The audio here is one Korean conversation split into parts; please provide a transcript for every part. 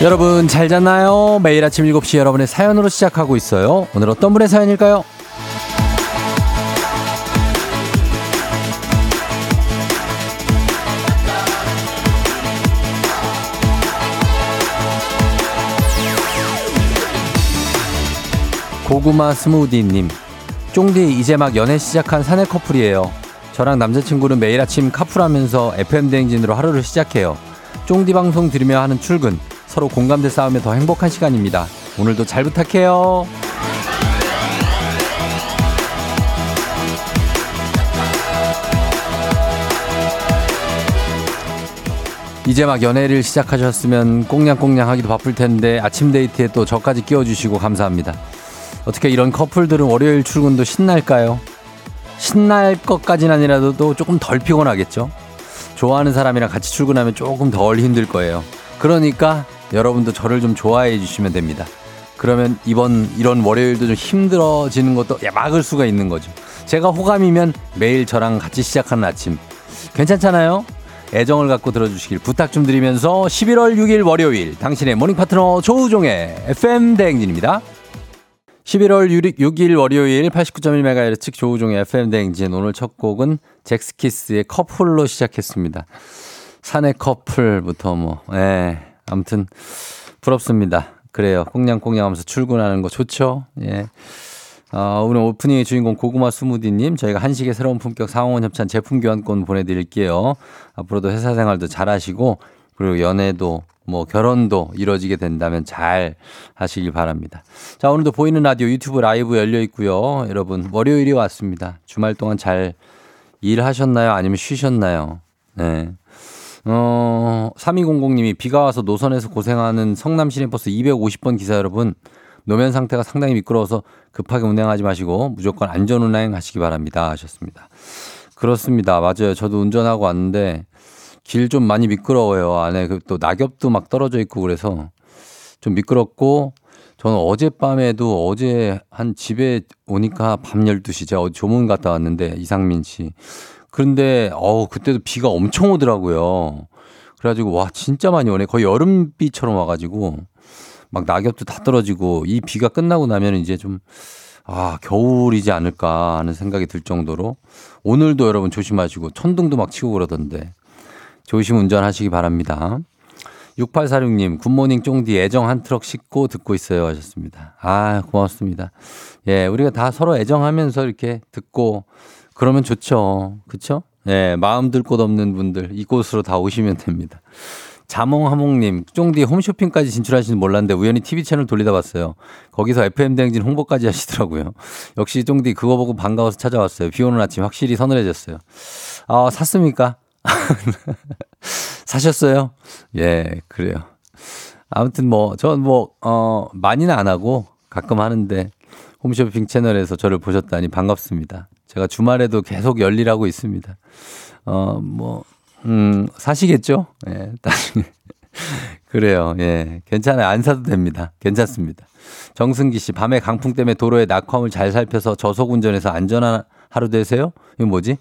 여러분 잘 잤나요? 매일 아침 7시 여러분의 사연으로 시작하고 있어요. 오늘 어떤 분의 사연일까요? '고구마 스무디님' 쫑디 이제 막 연애 시작한 사내 커플이에요. 저랑 남자친구는 매일 아침 카풀하면서 FM 대행진으로 하루를 시작해요. 쫑디 방송 들으며 하는 출근. 서로 공감대 싸움에 더 행복한 시간입니다. 오늘도 잘 부탁해요. 이제 막 연애를 시작하셨으면 꽁냥꽁냥 하기도 바쁠 텐데 아침 데이트에 또 저까지 끼워주시고 감사합니다. 어떻게 이런 커플들은 월요일 출근도 신날까요? 신날 것까진 아니라도 조금 덜 피곤하겠죠? 좋아하는 사람이랑 같이 출근하면 조금 덜 힘들 거예요. 그러니까 여러분도 저를 좀 좋아해 주시면 됩니다. 그러면 이번 이런 월요일도 좀 힘들어지는 것도 막을 수가 있는 거죠. 제가 호감이면 매일 저랑 같이 시작하는 아침. 괜찮잖아요? 애정을 갖고 들어주시길 부탁 좀 드리면서 11월 6일 월요일 당신의 모닝 파트너 조우종의 FM 대행진입니다. 11월 6일 월요일 89.1MHz 조우종의 FM 대행진 오늘 첫 곡은 잭스키스의 커플로 시작했습니다. 사내 커플부터 뭐, 예. 아무튼 부럽습니다. 그래요. 꽁냥꽁냥 하면서 출근하는 거 좋죠? 예. 어, 오늘 오프닝의 주인공 고구마 스무디님, 저희가 한식의 새로운 품격 상원 협찬 제품 교환권 보내드릴게요. 앞으로도 회사 생활도 잘 하시고, 그리고 연애도 뭐 결혼도 이루어지게 된다면 잘 하시길 바랍니다. 자, 오늘도 보이는 라디오 유튜브 라이브 열려 있고요. 여러분, 월요일이 왔습니다. 주말 동안 잘 일하셨나요? 아니면 쉬셨나요? 네. 어, 3200님이 비가 와서 노선에서 고생하는 성남 시내버스 250번 기사 여러분, 노면 상태가 상당히 미끄러워서 급하게 운행하지 마시고 무조건 안전 운행 하시기 바랍니다. 하셨습니다. 그렇습니다. 맞아요. 저도 운전하고 왔는데 길 좀 많이 미끄러워요. 안에 그또 낙엽도 막 떨어져 있고 그래서 좀 미끄럽고 저는 어젯밤에도 어제 한 집에 오니까 밤 12시 제가 조문 갔다 왔는데 이상민 씨. 그런데 어 그때도 비가 엄청 오더라고요. 그래가지고 와 진짜 많이 오네. 거의 여름비처럼 와가지고 막 낙엽도 다 떨어지고 이 비가 끝나고 나면 이제 좀 아, 겨울이지 않을까 하는 생각이 들 정도로 오늘도 여러분 조심하시고 천둥도 막 치고 그러던데 조심 운전하시기 바랍니다. 6846님, 굿모닝 쫑디 애정 한 트럭 싣고 듣고 있어요 하셨습니다. 아, 고맙습니다. 예, 우리가 다 서로 애정하면서 이렇게 듣고 그러면 좋죠. 그쵸? 예, 마음 들 곳 없는 분들 이곳으로 다 오시면 됩니다. 자몽하몽님, 쫑디 홈쇼핑까지 진출하시는 몰랐는데 우연히 TV 채널 돌리다 봤어요. 거기서 FM대행진 홍보까지 하시더라고요. 역시 쫑디 그거 보고 반가워서 찾아왔어요. 비 오는 아침 확실히 서늘해졌어요. 아, 샀습니까? 사셨어요? 예, 그래요. 아무튼 뭐, 전 뭐, 어, 많이는 안 하고 가끔 하는데 홈쇼핑 채널에서 저를 보셨다니 반갑습니다. 제가 주말에도 계속 열일하고 있습니다. 어, 뭐, 음, 사시겠죠? 예, 나중에. 그래요. 예. 괜찮아요. 안 사도 됩니다. 괜찮습니다. 정승기 씨, 밤에 강풍 때문에 도로에 낙화물 잘 살펴서 저속 운전해서 안전한 하루 되세요? 이거 뭐지?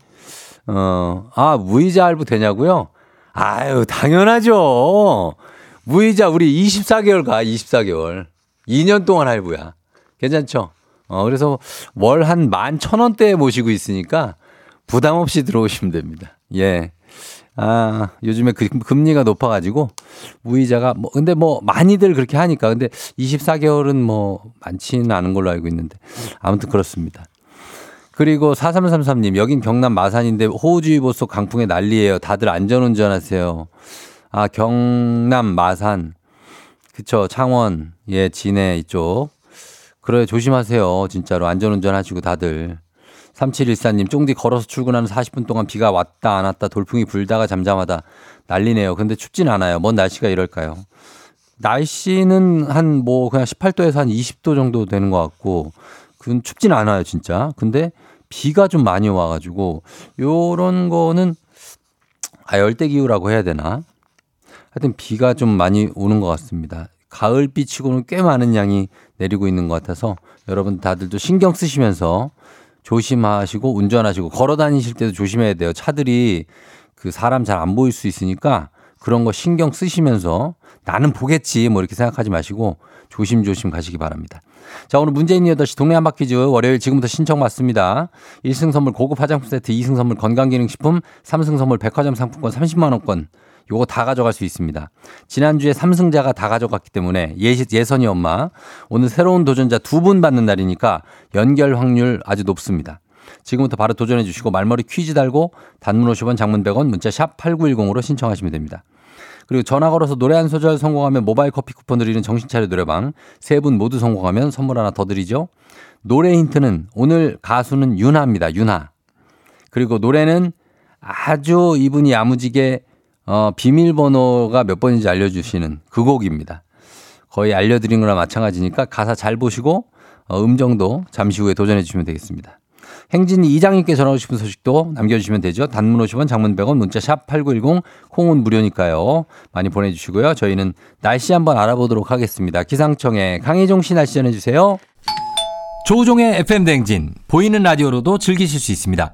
어, 아, 무이자 할부 되냐고요? 아유, 당연하죠. 무이자 우리 24개월 가, 24개월. 2년 동안 할부야. 괜찮죠? 어, 그래서 월 한 만 천 원대에 모시고 있으니까 부담 없이 들어오시면 됩니다. 예. 아, 요즘에 그 금리가 높아가지고 무이자가 뭐, 근데 뭐 많이들 그렇게 하니까 근데 24개월은 뭐 많지는 않은 걸로 알고 있는데 아무튼 그렇습니다. 그리고 4333님, 여긴 경남 마산인데 호우주의보 속 강풍에 난리예요. 다들 안전운전 하세요. 아, 경남 마산. 그쵸, 창원, 예, 진해 이쪽. 그래, 조심하세요. 진짜로. 안전운전 하시고 다들. 3714님, 쫑디 걸어서 출근하는 40분 동안 비가 왔다 안 왔다 돌풍이 불다가 잠잠하다 난리네요. 근데 춥진 않아요. 뭔 날씨가 이럴까요? 날씨는 한 뭐 그냥 18도에서 한 20도 정도 되는 것 같고, 그건 춥진 않아요, 진짜. 근데 비가 좀 많이 와가지고, 요런 거는, 아, 열대기후라고 해야 되나? 하여튼 비가 좀 많이 오는 것 같습니다. 가을비치고는 꽤 많은 양이 내리고 있는 것 같아서 여러분 다들도 신경 쓰시면서 조심하시고 운전하시고 걸어 다니실 때도 조심해야 돼요. 차들이 그 사람 잘 안 보일 수 있으니까 그런 거 신경 쓰시면서 나는 보겠지 뭐 이렇게 생각하지 마시고 조심조심 가시기 바랍니다. 자, 오늘 문재인 8시 동네 한바 퀴즈 월요일 지금부터 신청 받습니다. 1승 선물 고급 화장품 세트, 2승 선물 건강기능식품, 3승 선물 백화점 상품권 30만원권. 요거 다 가져갈 수 있습니다. 지난주에 3승자가 다 가져갔기 때문에 예, 예선이 엄마 오늘 새로운 도전자 두 분 받는 날이니까 연결 확률 아주 높습니다. 지금부터 바로 도전해 주시고 말머리 퀴즈 달고 단문 50원 장문 100원 문자 샵 8910으로 신청하시면 됩니다. 그리고 전화 걸어서 노래 한 소절 성공하면 모바일 커피 쿠폰 드리는 정신차려 노래방 세 분 모두 성공하면 선물 하나 더 드리죠. 노래 힌트는 오늘 가수는 윤하입니다. 윤하. 그리고 노래는 아주 이분이 야무지게 어, 비밀번호가 몇 번인지 알려주시는 그 곡입니다. 거의 알려드린 거나 마찬가지니까 가사 잘 보시고 어, 음정도 잠시 후에 도전해 주시면 되겠습니다. 행진 이장님께 전하고 싶은 소식도 남겨주시면 되죠. 단문 50원, 장문 100원, 문자 샵 8910, 콩은 무료니까요. 많이 보내주시고요. 저희는 날씨 한번 알아보도록 하겠습니다. 기상청에 강혜종 씨 날씨 전해주세요. 조우종의 FM 댕진 보이는 라디오로도 즐기실 수 있습니다.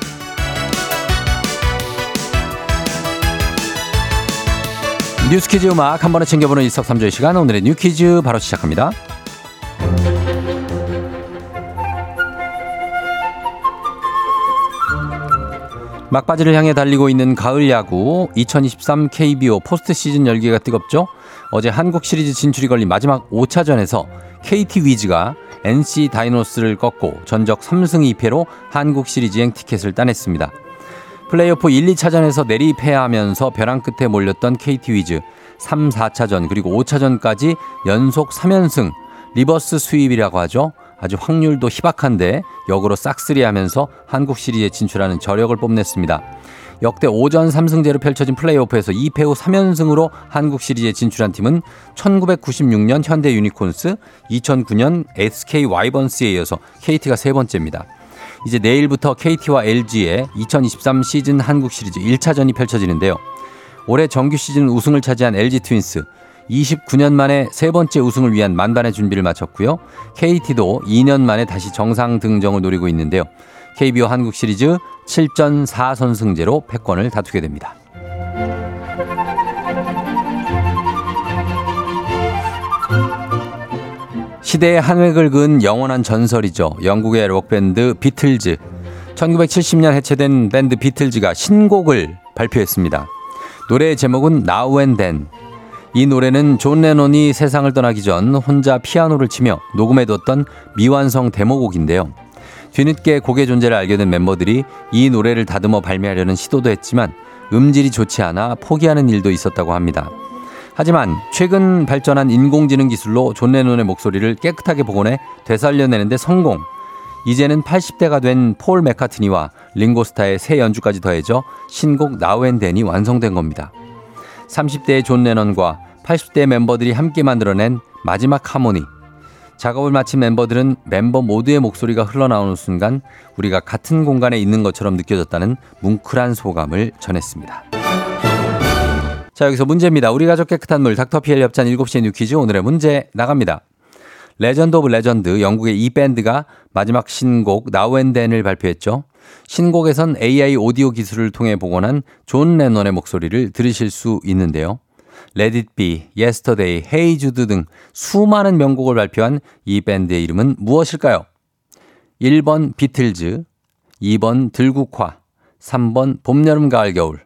뉴스 퀴즈 음악 한 번에 챙겨보는 일석삼조의 시간 오늘의 뉴 퀴즈 바로 시작합니다. 막바지를 향해 달리고 있는 가을 야구 2023 KBO 포스트 시즌 열기가 뜨겁죠. 어제 한국 시리즈 진출이 걸린 마지막 5차전에서 KT 위즈가 NC 다이노스를 꺾고 전적 3승 2패로 한국 시리즈행 티켓을 따냈습니다. 플레이오프 1, 2차전에서 내리패하면서 벼랑 끝에 몰렸던 KT 위즈 3, 4차전 그리고 5차전까지 연속 3연승 리버스 수입이라고 하죠. 아주 확률도 희박한데 역으로 싹쓸이하면서 한국 시리즈에 진출하는 저력을 뽐냈습니다. 역대 5전 3승제로 펼쳐진 플레이오프에서 2패 후 3연승으로 한국 시리즈에 진출한 팀은 1996년 현대 유니콘스, 2009년 SK 와이번스에 이어서 KT가 세 번째입니다. 이제 내일부터 KT와 LG의 2023 시즌 한국 시리즈 1차전이 펼쳐지는데요. 올해 정규 시즌 우승을 차지한 LG 트윈스 29년 만에 세 번째 우승을 위한 만반의 준비를 마쳤고요. KT도 2년 만에 다시 정상 등정을 노리고 있는데요. KBO 한국 시리즈 7전 4선승제로 패권을 다투게 됩니다. 시대의 한 획을 그은 영원한 전설이죠. 영국의 록밴드 비틀즈. 1970년 해체된 밴드 비틀즈가 신곡을 발표했습니다. 노래의 제목은 Now and Then. 이 노래는 존 레논이 세상을 떠나기 전 혼자 피아노를 치며 녹음해뒀던 미완성 데모곡인데요. 뒤늦게 곡의 존재를 알게 된 멤버들이 이 노래를 다듬어 발매하려는 시도도 했지만 음질이 좋지 않아 포기하는 일도 있었다고 합니다. 하지만 최근 발전한 인공지능 기술로 존 레논의 목소리를 깨끗하게 복원해 되살려내는데 성공. 이제는 80대가 된 폴 메카트니와 링고스타의 새 연주까지 더해져 신곡 나우앤덴이 완성된 겁니다. 30대의 존 레넌과 80대 멤버들이 함께 만들어낸 마지막 하모니. 작업을 마친 멤버들은 멤버 모두의 목소리가 흘러나오는 순간 우리가 같은 공간에 있는 것처럼 느껴졌다는 뭉클한 소감을 전했습니다. 자, 여기서 문제입니다. 우리 가족 깨끗한 물 닥터피엘 협찬 7시의 뉴퀴즈 오늘의 문제 나갑니다. 레전드 오브 레전드 영국의 이 밴드가 마지막 신곡 나우앤덴을 발표했죠. 신곡에선 AI 오디오 기술을 통해 복원한 존 레논의 목소리를 들으실 수 있는데요. Let It Be, Yesterday, Hey Jude 등 수많은 명곡을 발표한 이 밴드의 이름은 무엇일까요? 1번 비틀즈, 2번 들국화, 3번 봄, 여름, 가을, 겨울.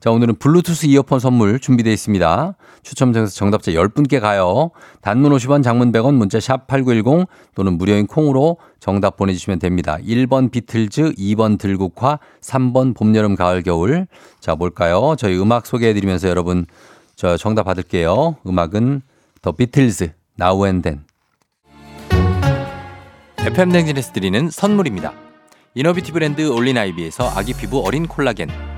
자, 오늘은 블루투스 이어폰 선물 준비되어 있습니다. 추첨 통해서 정답자 10분께 가요. 단문 50원, 장문 100원, 문자 샵 8910 또는 무료인 콩으로 정답 보내주시면 됩니다. 1번 비틀즈, 2번 들국화, 3번 봄, 여름, 가을, 겨울. 자, 뭘까요? 저희 음악 소개해드리면서 여러분 저 정답 받을게요. 음악은 더 비틀즈, 나우 앤 댄. FM 댕진에서 드리는 선물입니다. 이너비티 브랜드 올린아이비에서 아기 피부 어린 콜라겐.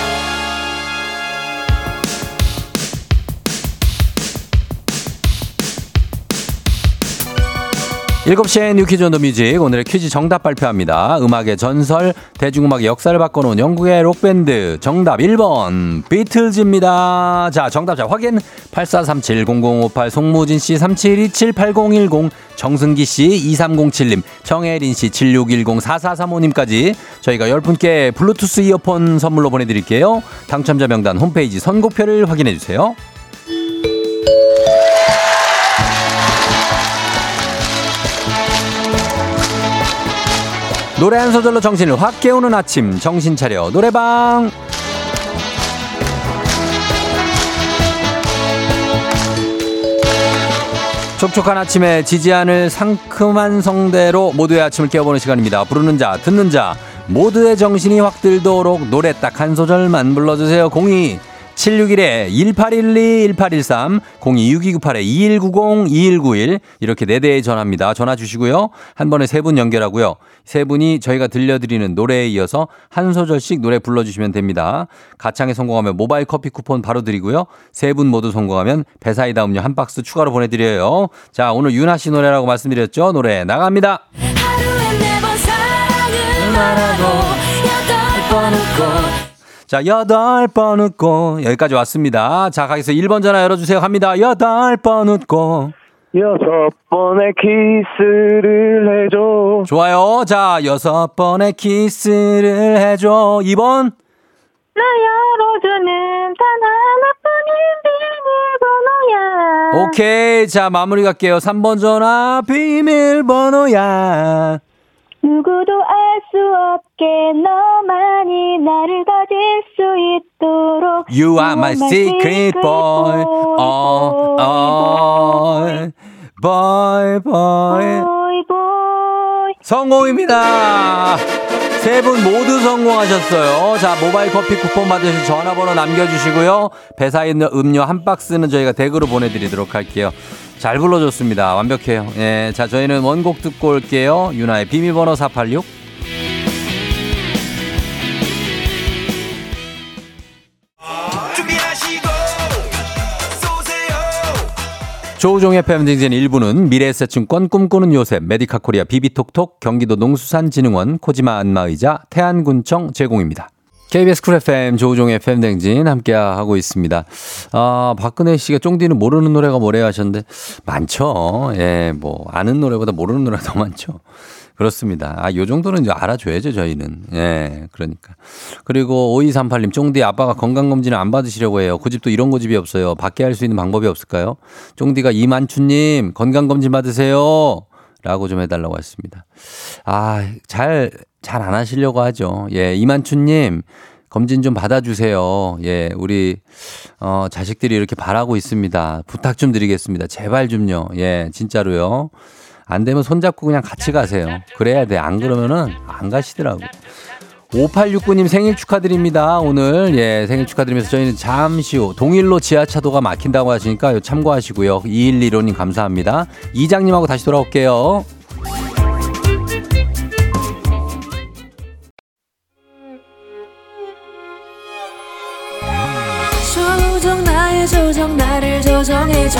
7시에 유퀴즈 온 더 뮤직 오늘의 퀴즈 정답 발표합니다. 음악의 전설, 대중음악의 역사를 바꿔놓은 영국의 록밴드 정답 1번 비틀즈입니다. 자 정답자 확인 8437-0058 송무진씨 3727-8010 정승기씨 2307님 정혜린씨 7610-4435님까지 저희가 10분께 블루투스 이어폰 선물로 보내드릴게요. 당첨자 명단 홈페이지 선곡표를 확인해주세요. 노래 한 소절로 정신을 확 깨우는 아침 정신 차려 노래방 촉촉한 아침에 지지 않을 상큼한 성대로 모두의 아침을 깨워보는 시간입니다. 부르는 자, 듣는 자, 모두의 정신이 확 들도록 노래 딱 한 소절만 불러주세요. 02 761-1812-1813, 026298-2190-2191 이렇게 네 대에 전화입니다. 전화 주시고요. 한 번에 세분 연결하고요. 세 분이 저희가 들려드리는 노래에 이어서 한 소절씩 노래 불러주시면 됩니다. 가창에 성공하면 모바일 커피 쿠폰 바로 드리고요. 세분 모두 성공하면 배사이다 음료 한 박스 추가로 보내드려요. 자, 오늘 윤아 씨 노래라고 말씀드렸죠? 노래 나갑니다. 하루에 네번 사랑을 말하고 여덟 번 웃고 자, 여덟 번 웃고 여기까지 왔습니다. 자, 가겠습니다. 1번 전화 열어주세요. 갑니다. 여덟 번 웃고 여섯 번의 키스를 해줘. 좋아요. 자, 여섯 번의 키스를 해줘. 2번. 나 열어주는 단 하나뿐인 비밀번호야. 오케이. 자, 마무리 갈게요. 3번 전화 비밀번호야. 누구도 알 수 없게 너만이 나를 가질 수 있도록 You are my secret boy. 어, 어, boy, boy. boy, boy. 성공입니다. 세 분 모두 성공하셨어요. 자, 모바일 커피 쿠폰 받으실 전화번호 남겨주시고요. 배사 있는 음료 한 박스는 저희가 댁으로 보내드리도록 할게요. 잘 불러줬습니다. 완벽해요. 예, 자, 저희는 원곡 듣고 올게요. 유나의 비밀번호 486. 조우종의 FM 댕진 1부는 미래에셋증권 꿈꾸는 요셉, 메디카 코리아 비비톡톡, 경기도 농수산진흥원, 코지마 안마의자, 태안군청 제공입니다. KBS 쿨 FM 조우종의 FM 댕진 함께 하고 있습니다. 아, 박근혜 씨가 쫑디는 모르는 노래가 뭐래 하셨는데 많죠. 예, 뭐 아는 노래보다 모르는 노래가 더 많죠. 그렇습니다. 아, 요 정도는 이제 알아줘야죠, 저희는. 예, 그러니까. 그리고 5238님, 쫑디 아빠가 건강검진을 안 받으시려고 해요. 고집도 이런 고집이 없어요. 받게 할 수 있는 방법이 없을까요? 쫑디가 이만추님, 건강검진 받으세요. 라고 좀 해달라고 했습니다. 아, 잘, 잘 안 하시려고 하죠. 예, 이만추님, 검진 좀 받아주세요. 예, 우리, 어, 자식들이 이렇게 바라고 있습니다. 부탁 좀 드리겠습니다. 제발 좀요. 예, 진짜로요. 안 되면 손잡고 그냥 같이 가세요. 그래야 돼. 안 그러면은 안 가시더라고. 5869님 생일 축하드립니다. 오늘 예 생일 축하드리면서 저희는 잠시 후 동일로 지하차도가 막힌다고 하시니까 참고하시고요. 2115님 감사합니다. 이장님하고 다시 돌아올게요. 조정 나의 조정 나를 조정해줘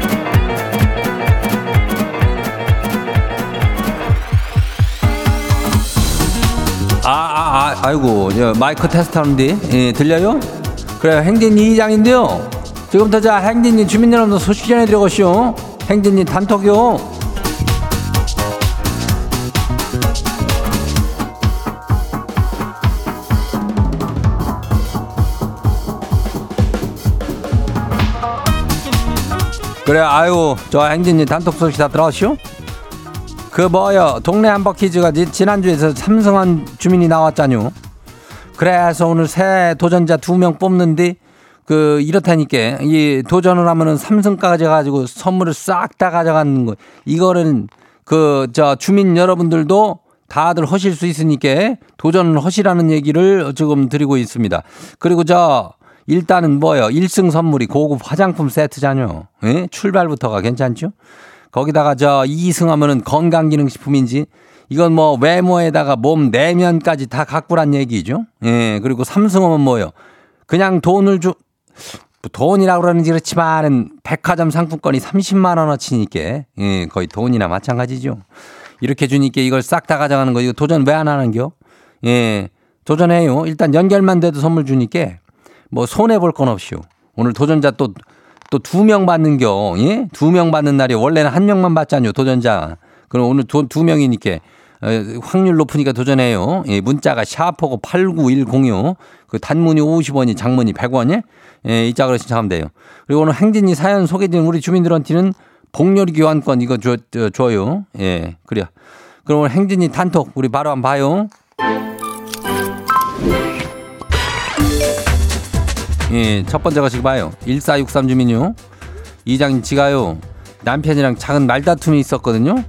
아, 아, 아 아이고 저 마이크 테스트 하는데 예, 들려요? 그래 행진이 이장인데요. 지금부터 자 행진이 주민 여러분 소식 전해드려고시오. 행진이 단톡요. 그래 아유 저 행진이 단톡 소식 다 들었슈? 그 뭐요 동네 한바 퀴즈가 지- 지난주에서 삼성한 주민이 나왔잖요. 그래서 오늘 새 도전자 두 명 뽑는데 그 이렇다니까 이 도전을 하면은 삼성까지 가지고 선물을 싹 다 가져가는 거 이거는 그 저 주민 여러분들도 다들 하실 수 있으니까 도전을 하시라는 얘기를 지금 드리고 있습니다. 그리고 저 일단은 뭐요? 1승 선물이 고급 화장품 세트잖요. 예? 출발부터가 괜찮죠? 거기다가 저 2승 하면은 건강기능식품인지 이건 뭐 외모에다가 몸 내면까지 다 가꾸란 얘기죠. 예. 그리고 3승 하면 뭐요? 그냥 돈을 주, 뭐 돈이라고 그러는지 그렇지만은 백화점 상품권이 30만 원어치니까 예, 거의 돈이나 마찬가지죠. 이렇게 주니까 이걸 싹 다 가져가는 거 이거 도전 왜 안 하는겨? 예. 도전해요. 일단 연결만 돼도 선물 주니까 뭐 손해 볼 건 없이요. 오늘 도전자 또 또 두 명 받는겨. 예? 두 명 받는 날이 원래는 한 명만 받잖요. 도전자. 그럼 오늘 두, 두 명이니까 어, 확률 높으니까 도전해요. 예, 문자가 샤프고 89106. 그 단문이 50원이 장문이 100원이. 예, 이 짝으로 신청하면 돼요. 그리고 오늘 행진이 사연 소개된 우리 주민들한테는 복요리 교환권 이거 줘, 줘, 줘요. 예, 그래요. 그럼 오늘 행진이 단톡 우리 바로 한번 봐요. 예, 첫 번째가 지금 봐요. 1463 주민요. 이장님 지가요. 남편이랑 작은 말다툼이 있었거든요.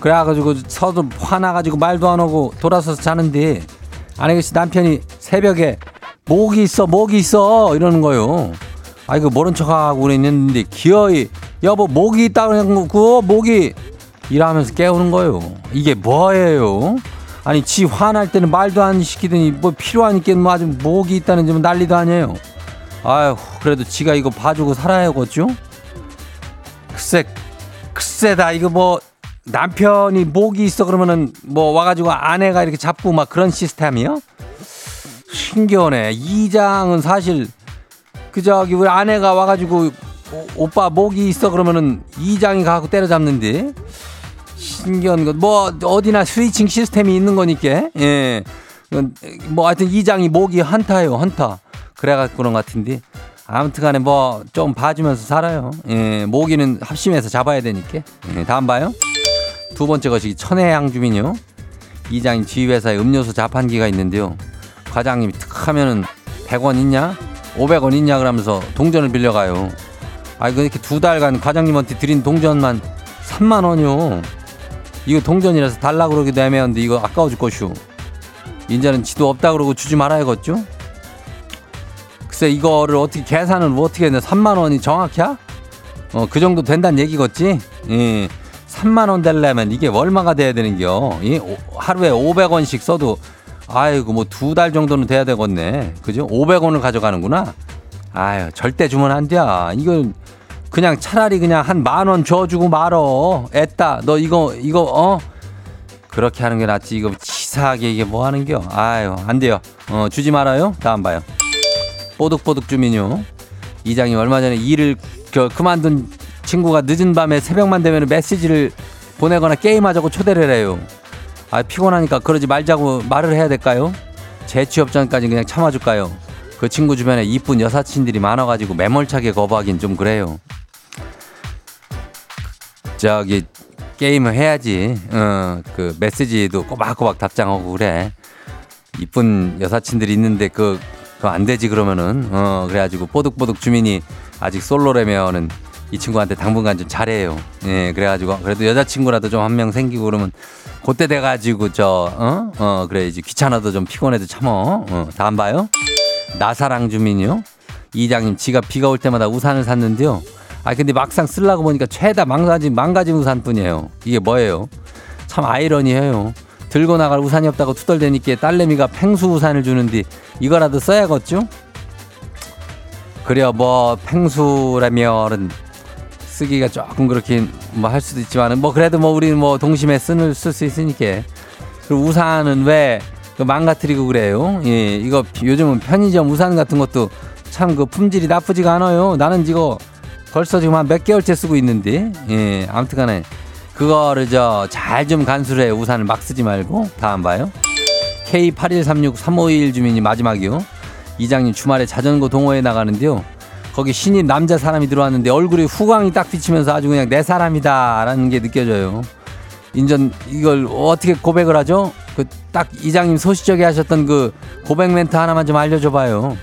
그래가지고 서로 화나가지고 말도 안 하고 돌아서서 자는데 아내씨 남편이 새벽에 목이 있어 목이 있어 이러는 거요. 아이고 모른 척하고 그랬는데 기어이 여보 목이 있다고 그 목이 이러면서 깨우는 거요. 이게 뭐예요? 아니 지 화날 때는 말도 안 시키더니 뭐 필요하니까 뭐 아주 목이 있다는 좀 난리도 아니에요. 아휴 그래도 지가 이거 봐주고 살아야겠죠? 글쎄 글쎄다 이거 뭐 남편이 목이 있어 그러면은 뭐 와가지고 아내가 이렇게 잡고 막 그런 시스템이요? 신기하네. 이 장은 사실 그 저기 우리 아내가 와가지고 오- 오빠 목이 있어 그러면은 이 장이 가고 때려잡는데 신기한 것 뭐 어디나 스위칭 시스템이 있는 거니까 예. 뭐 하여튼 이장이 목이 한타예요 한타 그래갖고 그런 것 같은데 아무튼 간에 뭐 좀 봐주면서 살아요. 예, 모기는 합심해서 잡아야 되니까. 예, 다음 봐요. 두 번째 것이 천혜향 주민요. 이장님 지휘회사에 음료수 자판기가 있는데요. 과장님이 탁 하면은 100원 있냐? 500원 있냐? 그러면서 동전을 빌려가요. 아, 이거 이렇게 두 달간 과장님한테 드린 동전만 3만 원이요. 이거 동전이라서 달라고 그러기도 애매한데 이거 아까워 죽겠슈. 인자는 지도 없다 그러고 주지 말아야겠죠? 글쎄 이거를 어떻게 계산을 뭐 어떻게 했나 3만 원이 정확해? 어, 그 정도 된다는 얘기겠지? 예. 3만 원 되려면 이게 얼마가 돼야 되는겨? 이 오- 하루에 500원씩 써도 아이고 뭐 두 달 정도는 돼야 되겠네. 그죠? 500원을 가져가는구나. 아유 절대 주면 안 돼. 이거 그냥 차라리 그냥 한 만 원 줘주고 말어. 애따 너 이거 이거 어 그렇게 하는 게 낫지. 이거 치사하게 이게 뭐 하는겨? 아유 안 돼요. 어 주지 말아요. 다음 봐요. 뽀득뽀득 주민요. 이장님 얼마 전에 일을 그 그만둔 친구가 늦은 밤에 새벽만 되면 메시지를 보내거나 게임하자고 초대를 해요. 아 피곤하니까 그러지 말자고 말을 해야 될까요? 재취업 전까지 그냥 참아줄까요? 그 친구 주변에 이쁜 여사친들이 많아가지고 매몰차게 거부하긴 좀 그래요. 저기 게임을 해야지. 어 그 메시지도 꼬박꼬박 답장하고 그래. 이쁜 여사친들이 있는데 그 그거 안 되지 그러면은 어 그래가지고 뽀득뽀득 주민이 아직 솔로라면은 이 친구한테 당분간 좀 잘해요. 예 그래가지고 그래도 여자친구라도 좀 한 명 생기고 그러면 그때 돼가지고 저 어 어 그래야지 귀찮아도 좀 피곤해도 참어. 어 다음 봐요. 나사랑 주민이요. 이장님 지가 비가 올 때마다 우산을 샀는데요. 아 근데 막상 쓰려고 보니까 최다 망가진 망가진 우산뿐이에요. 이게 뭐예요? 참 아이러니해요. 들고 나갈 우산이 없다고 투덜대니까 딸내미가 팽수 우산을 주는데 이거라도 써야겠죠? 그래요 뭐 팽수라면은 쓰기가 조금 그렇긴 뭐 할 수도 있지만은 뭐 그래도 뭐 우리는 뭐 동심에 쓰는 쓸 수 있으니까 그리고 우산은 왜그 망가뜨리고 그래요? 예 이거 요즘은 편의점 우산 같은 것도 참 그 품질이 나쁘지가 않아요. 나는 이거 벌써 지금 한 몇 개월째 쓰고 있는데 예 아무튼간에 그거를 저 잘 좀 간수를 해 우산을 막 쓰지 말고 다음 봐요. K81363521 주민이 마지막이요. 이장님 주말에 자전거 동호회 나가는데요. 거기 신인 남자 사람이 들어왔는데 얼굴에 후광이 딱 비치면서 아주 그냥 내 사람이다라는 게 느껴져요. 인전 이걸 어떻게 고백을 하죠? 그 딱 이장님 소시적에 하셨던 그 고백 멘트 하나만 좀 알려줘 봐요.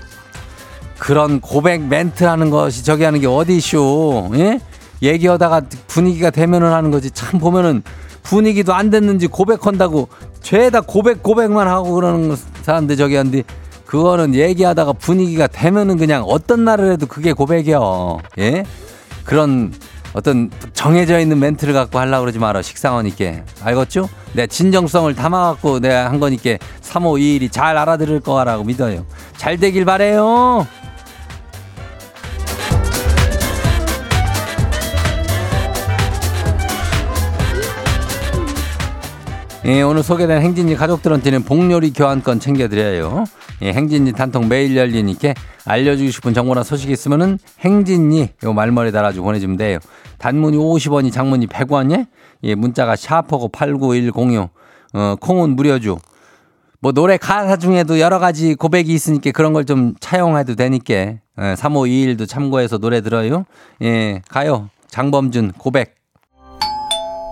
그런 고백 멘트 하는 것이 저기 하는 게 어디 쇼? 예? 얘기하다가 분위기가 되면은 하는 거지. 참 보면은 분위기도 안 됐는지 고백한다고 죄다 고백 고백만 하고 그러는 사람들 저기 한데 그거는 얘기하다가 분위기가 되면은 그냥 어떤 날을 해도 그게 고백이요. 예? 그런 어떤 정해져 있는 멘트를 갖고 하려고 그러지 마라. 식상하니까. 알겠죠? 내 진정성을 담아갖고 내가 한 거니까 3521이 잘 알아들을 거라고 믿어요. 잘 되길 바래요. 예, 오늘 소개된 행진이 가족들한테는 복요리 교환권 챙겨드려요. 예, 행진이 단통 매일 열리니까 알려주고 싶은 정보나 소식이 있으면은 행진이 요 말머리 달아주고 보내주면 돼요. 단문이 50원이 장문이 100원이 예, 문자가 샤퍼고 89106 어, 콩은 무료죠. 뭐 노래 가사 중에도 여러 가지 고백이 있으니까 그런 걸 좀 차용해도 되니까 예, 3521도 참고해서 노래 들어요. 예, 가요. 장범준 고백.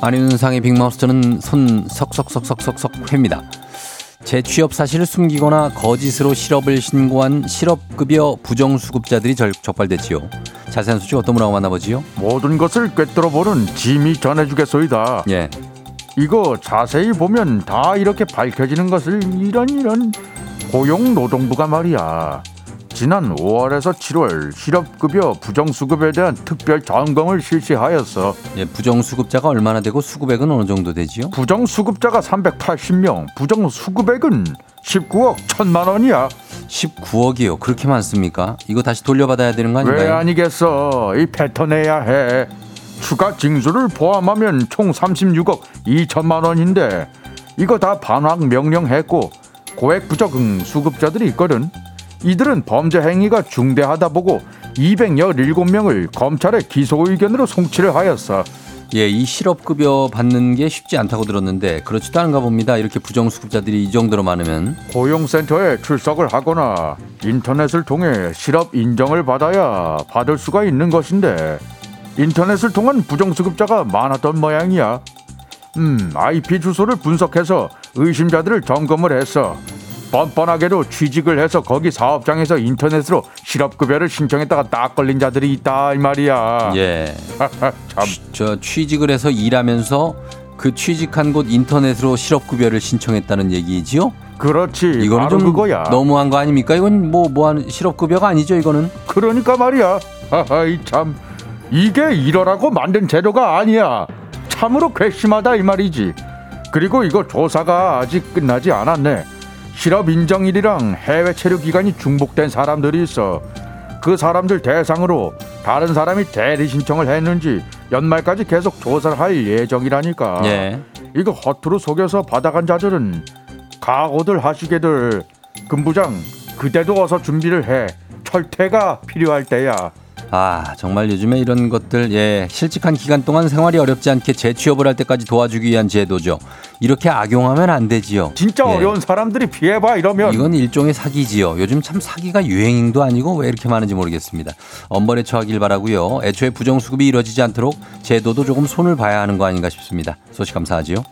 안윤상의 빅마우스는 손 석석석석석석 회입니다. 제 취업 사실을 숨기거나 거짓으로 실업을 신고한 실업급여 부정수급자들이 절- 적발됐지요. 자세한 소식 어떤 분하고 만나보지요? 모든 것을 꿰뚫어보는 짐이 전해주겠소이다. 예. 이거 자세히 보면 다 이렇게 밝혀지는 것을 이런 이런 고용노동부가 말이야. 지난 5월에서 7월 실업급여 부정수급에 대한 특별 점검을 실시하였어. 예, 부정수급자가 얼마나 되고 수급액은 어느 정도 되지요? 부정수급자가 380명, 부정수급액은 19억 1천만 원이야. 19억이요. 그렇게 많습니까? 이거 다시 돌려받아야 되는 거왜 아닌가요? 아니겠어? 이 뱉어내야 해. 추가 징수를 포함하면 총 36억 2천만 원인데 이거 다 반환 명령했고 고액 부적응 수급자들이 있거든. 이들은 범죄 행위가 중대하다 보고 217명을 검찰에 기소 의견으로 송치를 하였어. 예, 이 실업급여 받는 게 쉽지 않다고 들었는데 그렇지도 않은가 봅니다. 이렇게 부정수급자들이 이 정도로 많으면 고용센터에 출석을 하거나 인터넷을 통해 실업 인정을 받아야 받을 수가 있는 것인데 인터넷을 통한 부정수급자가 많았던 모양이야. 음, IP 주소를 분석해서 의심자들을 점검을 했어. 뻔뻔하게도 취직을 해서 거기 사업장에서 인터넷으로 실업급여를 신청했다가 딱 걸린 자들이 있다 이 말이야. 예. 참. 취- 저 취직을 해서 일하면서 그 취직한 곳 인터넷으로 실업급여를 신청했다는 얘기지요? 그렇지. 이거는 좀 그거야. 너무한 거 아닙니까? 이건 뭐 뭐한 실업급여가 아니죠, 이거는? 그러니까 말이야. 하하이 참. 이게 이러라고 만든 제도가 아니야. 참으로 괘씸하다 이 말이지. 그리고 이거 조사가 아직 끝나지 않았네. 실업 인정일이랑 해외 체류 기간이 중복된 사람들이 있어. 그 사람들 대상으로 다른 사람이 대리 신청을 했는지 연말까지 계속 조사를 할 예정이라니까. 예. 이거 허투루 속여서 받아간 자들은 각오들 하시게들 금부장 그대도 어서 준비를 해 철퇴가 필요할 때야 아, 정말 요즘에 이런 것들, 예, 실직한 기간 동안 생활이 어렵지 않게 재취업을 할 때까지 도와주기 위한 제도죠. 이렇게 악용하면 안 되지요. 진짜 예. 어려운 사람들이 피해봐 이러면 이건 일종의 사기지요. 요즘 참 사기가 유행도 아니고 왜 이렇게 많은지 모르겠습니다. 엄벌에 처하길 바라고요. 애초에 부정수급이 이루어지지 않도록 제도도 조금 손을 봐야 하는 거 아닌가 싶습니다. 소식 감사하지요.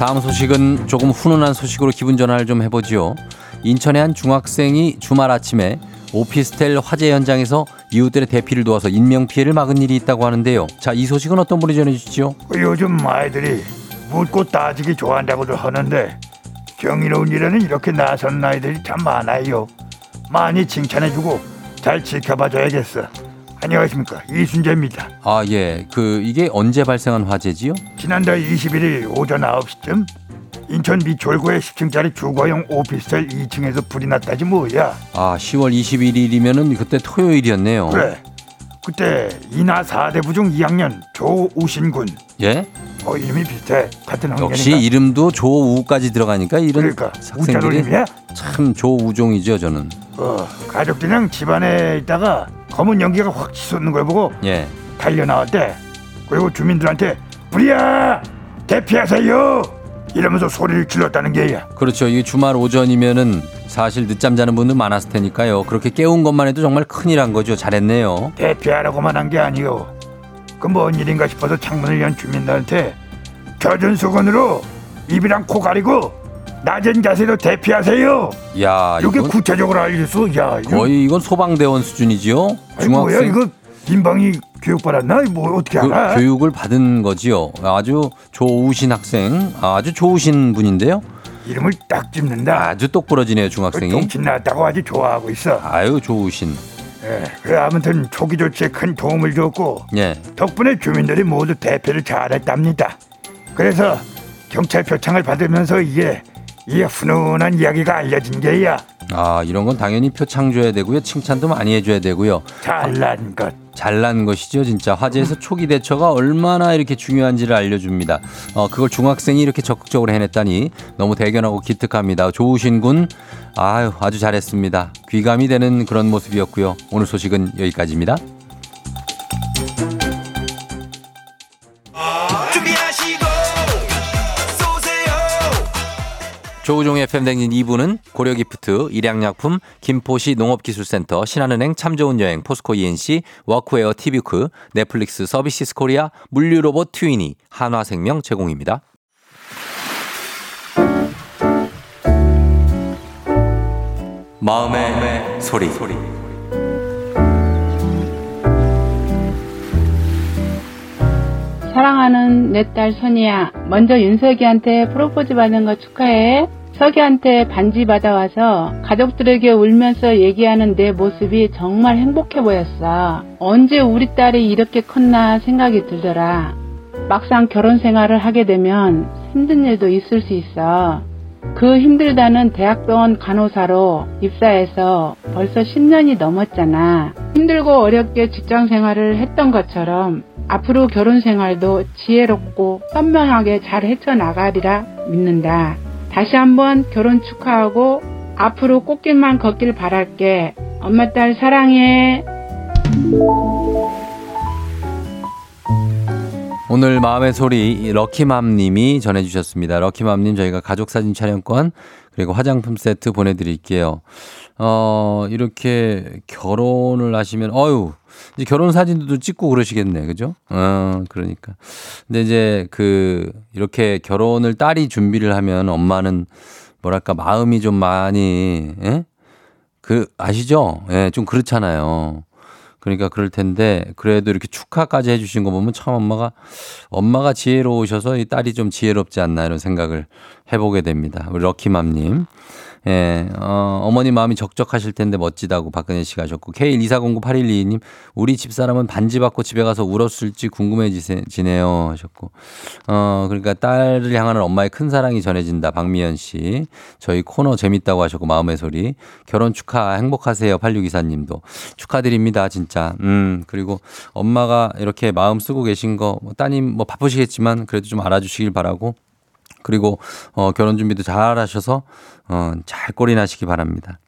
다음 소식은 조금 훈훈한 소식으로 기분 전환을 좀 해보지요. 인천의 한 중학생이 주말 아침에 오피스텔 화재 현장에서 이웃들의 대피를 도와서 인명 피해를 막은 일이 있다고 하는데요. 자, 이 소식은 어떤 분이 전해주시죠? 요즘 아이들이 묻고 따지기 좋아한다고들 하는데 경이로운 일에는 이렇게 나선 아이들이 참 많아요. 많이 칭찬해주고 잘 지켜봐줘야겠어. 안녕하십니까 이순재입니다. 아, 예. 그 이게 언제 발생한 화재지요? 지난달 21일 오전 9시쯤 인천 미철구의 10층짜리 주거용 오피스텔 2층에서 불이 났다지 뭐야. 아, 10월 21일이면은 그때 토요일이었네요. 그래. 그때 이나 4대 부중 2학년 조우신 군. 예? 어 이름이 비슷해. 같은 학년인가? 역시 이름도 조우까지 들어가니까 이런 그러니까 학생들이 우자놀림이야? 참 조우종이죠, 저는. 어, 가족들이랑 집안에 있다가 검은 연기가 확 치솟는 걸 보고 예. 달려 나왔대. 그리고 주민들한테 불이야 대피하세요 이러면서 소리를 질렀다는 게야. 그렇죠. 이게 주말 오전이면은 사실 늦잠 자는 분들 많았을 테니까요. 그렇게 깨운 것만 해도 정말 큰일 한 거죠. 잘했네요. 대피하라고만 한 게 아니요. 그 뭔 일인가 싶어서 창문을 연 주민들한테 젖은 수건으로 입이랑 코 가리고 낮은 자세로 대피하세요. 야, 이게 구체적으로 알려줬어. 야, 이거 거의 이건 소방대원 수준이지요. 아니, 뭐야 이거 민방위 교육받았나? 뭐 어떻게 그 알아? 교 육을 받은 거지요. 아주 좋으신 학생, 아주 좋으신 분인데요. 이름을 딱 찝는다. 아주 똑부러지네요, 그 중학생이. 똥침 났다고 아주 좋아하고 있어. 아유, 좋으신. 예, 그래 아무튼 초기 조치에 큰 도움을 줬고 예. 덕분에 주민들이 모두 대피를 잘했답니다. 그래서 경찰 표창을 받으면서 이게 이게 훈훈한 이야기가 알려진 게야. 아, 이런 건 당연히 표창 줘야 되고요. 칭찬도 많이 해줘야 되고요. 잘난 것. 잘난 것이죠, 진짜. 화재에서 초기 대처가 얼마나 이렇게 중요한지를 알려줍니다. 어, 그걸 중학생이 이렇게 적극적으로 해냈다니 너무 대견하고 기특합니다. 좋으신 군, 아유, 아주 잘했습니다. 귀감이 되는 그런 모습이었고요. 오늘 소식은 여기까지입니다. 조우종의 FM 댕진 2부는 고려기프트, 일양약품, 김포시 농업기술센터, 신한은행 참 좋은 여행, 포스코 E&C, 워크웨어 티뷰크, 넷플릭스 서비스 코리아, 물류로봇 트위니, 한화생명 제공입니다. 마음의, 소리. 사랑하는 내 딸 선이야. 먼저 윤석이한테 프로포즈 받은 거 축하해. 석이한테 반지 받아와서 가족들에게 울면서 얘기하는 내 모습이 정말 행복해 보였어. 언제 우리 딸이 이렇게 컸나 생각이 들더라. 막상 결혼 생활을 하게 되면 힘든 일도 있을 수 있어. 그 힘들다는 대학병원 간호사로 입사해서 벌써 10년이 넘었잖아. 힘들고 어렵게 직장 생활을 했던 것처럼 앞으로 결혼 생활도 지혜롭고 현명하게 잘 헤쳐나가리라 믿는다. 다시 한번 결혼 축하하고 앞으로 꽃길만 걷길 바랄게. 엄마 딸 사랑해. 오늘 마음의 소리 이 럭키맘님이 전해주셨습니다. 럭키맘님 저희가 가족 사진 촬영권 그리고 화장품 세트 보내드릴게요. 어, 이렇게 결혼을 하시면, 어유 이제 결혼 사진도 찍고 그러시겠네. 그죠? 어, 그러니까. 근데 이제 그, 이렇게 결혼을 딸이 준비를 하면 엄마는 뭐랄까, 마음이 좀 많이, 예? 그, 아시죠? 예, 좀 그렇잖아요. 그러니까 그럴 텐데 그래도 이렇게 축하까지 해주신 거 보면 참 엄마가 엄마가 지혜로우셔서 이 딸이 좀 지혜롭지 않나 이런 생각을 해보게 됩니다. 우리 럭키맘님. 예, 어, 어머니 마음이 적적하실 텐데 멋지다고 박근혜 씨가 하셨고, K124098122님, 우리 집사람은 반지 받고 집에 가서 울었을지 궁금해지네요. 하셨고, 어, 그러니까 딸을 향하는 엄마의 큰 사랑이 전해진다. 박미연 씨. 저희 코너 재밌다고 하셨고, 마음의 소리. 결혼 축하, 행복하세요. 8624님도. 축하드립니다. 진짜. 음, 그리고 엄마가 이렇게 마음 쓰고 계신 거, 뭐 따님 뭐 바쁘시겠지만 그래도 좀 알아주시길 바라고, 그리고 어, 결혼 준비도 잘 하셔서 어, 잘 꼴이 나시기 바랍니다.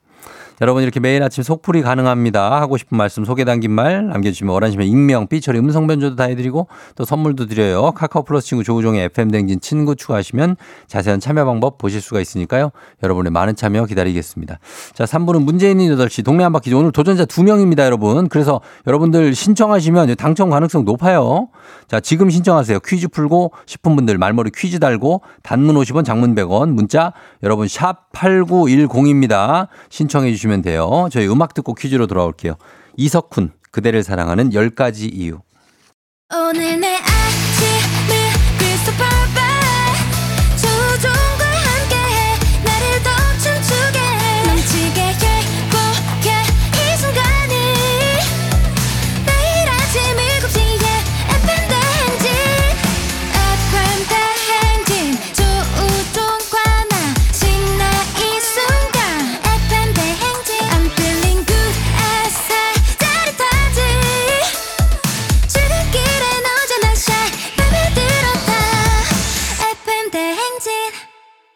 여러분 이렇게 매일 아침 속풀이 가능합니다. 하고 싶은 말씀 소개 담긴 말 남겨주시면 원하시면 익명, 삐처리 음성 변조도 다 해드리고 또 선물도 드려요. 카카오 플러스 친구 조우종의 FM 댕진 친구 추가하시면 자세한 참여 방법 보실 수가 있으니까요. 여러분의 많은 참여 기다리겠습니다. 자 3부는 문제 있는 8시 동네 한 바퀴 오늘 도전자 2명입니다 여러분. 그래서 여러분들 신청하시면 당첨 가능성 높아요. 자 지금 신청하세요. 퀴즈 풀고 싶은 분들 말머리 퀴즈 달고 단문 50원 장문 100원 문자 여러분 샵 8910입니다. 신청해 주시면 돼요. 저희 음악 듣고 퀴즈로 돌아올게요. 이석훈 그대를 사랑하는 10가지 이유. 오늘 내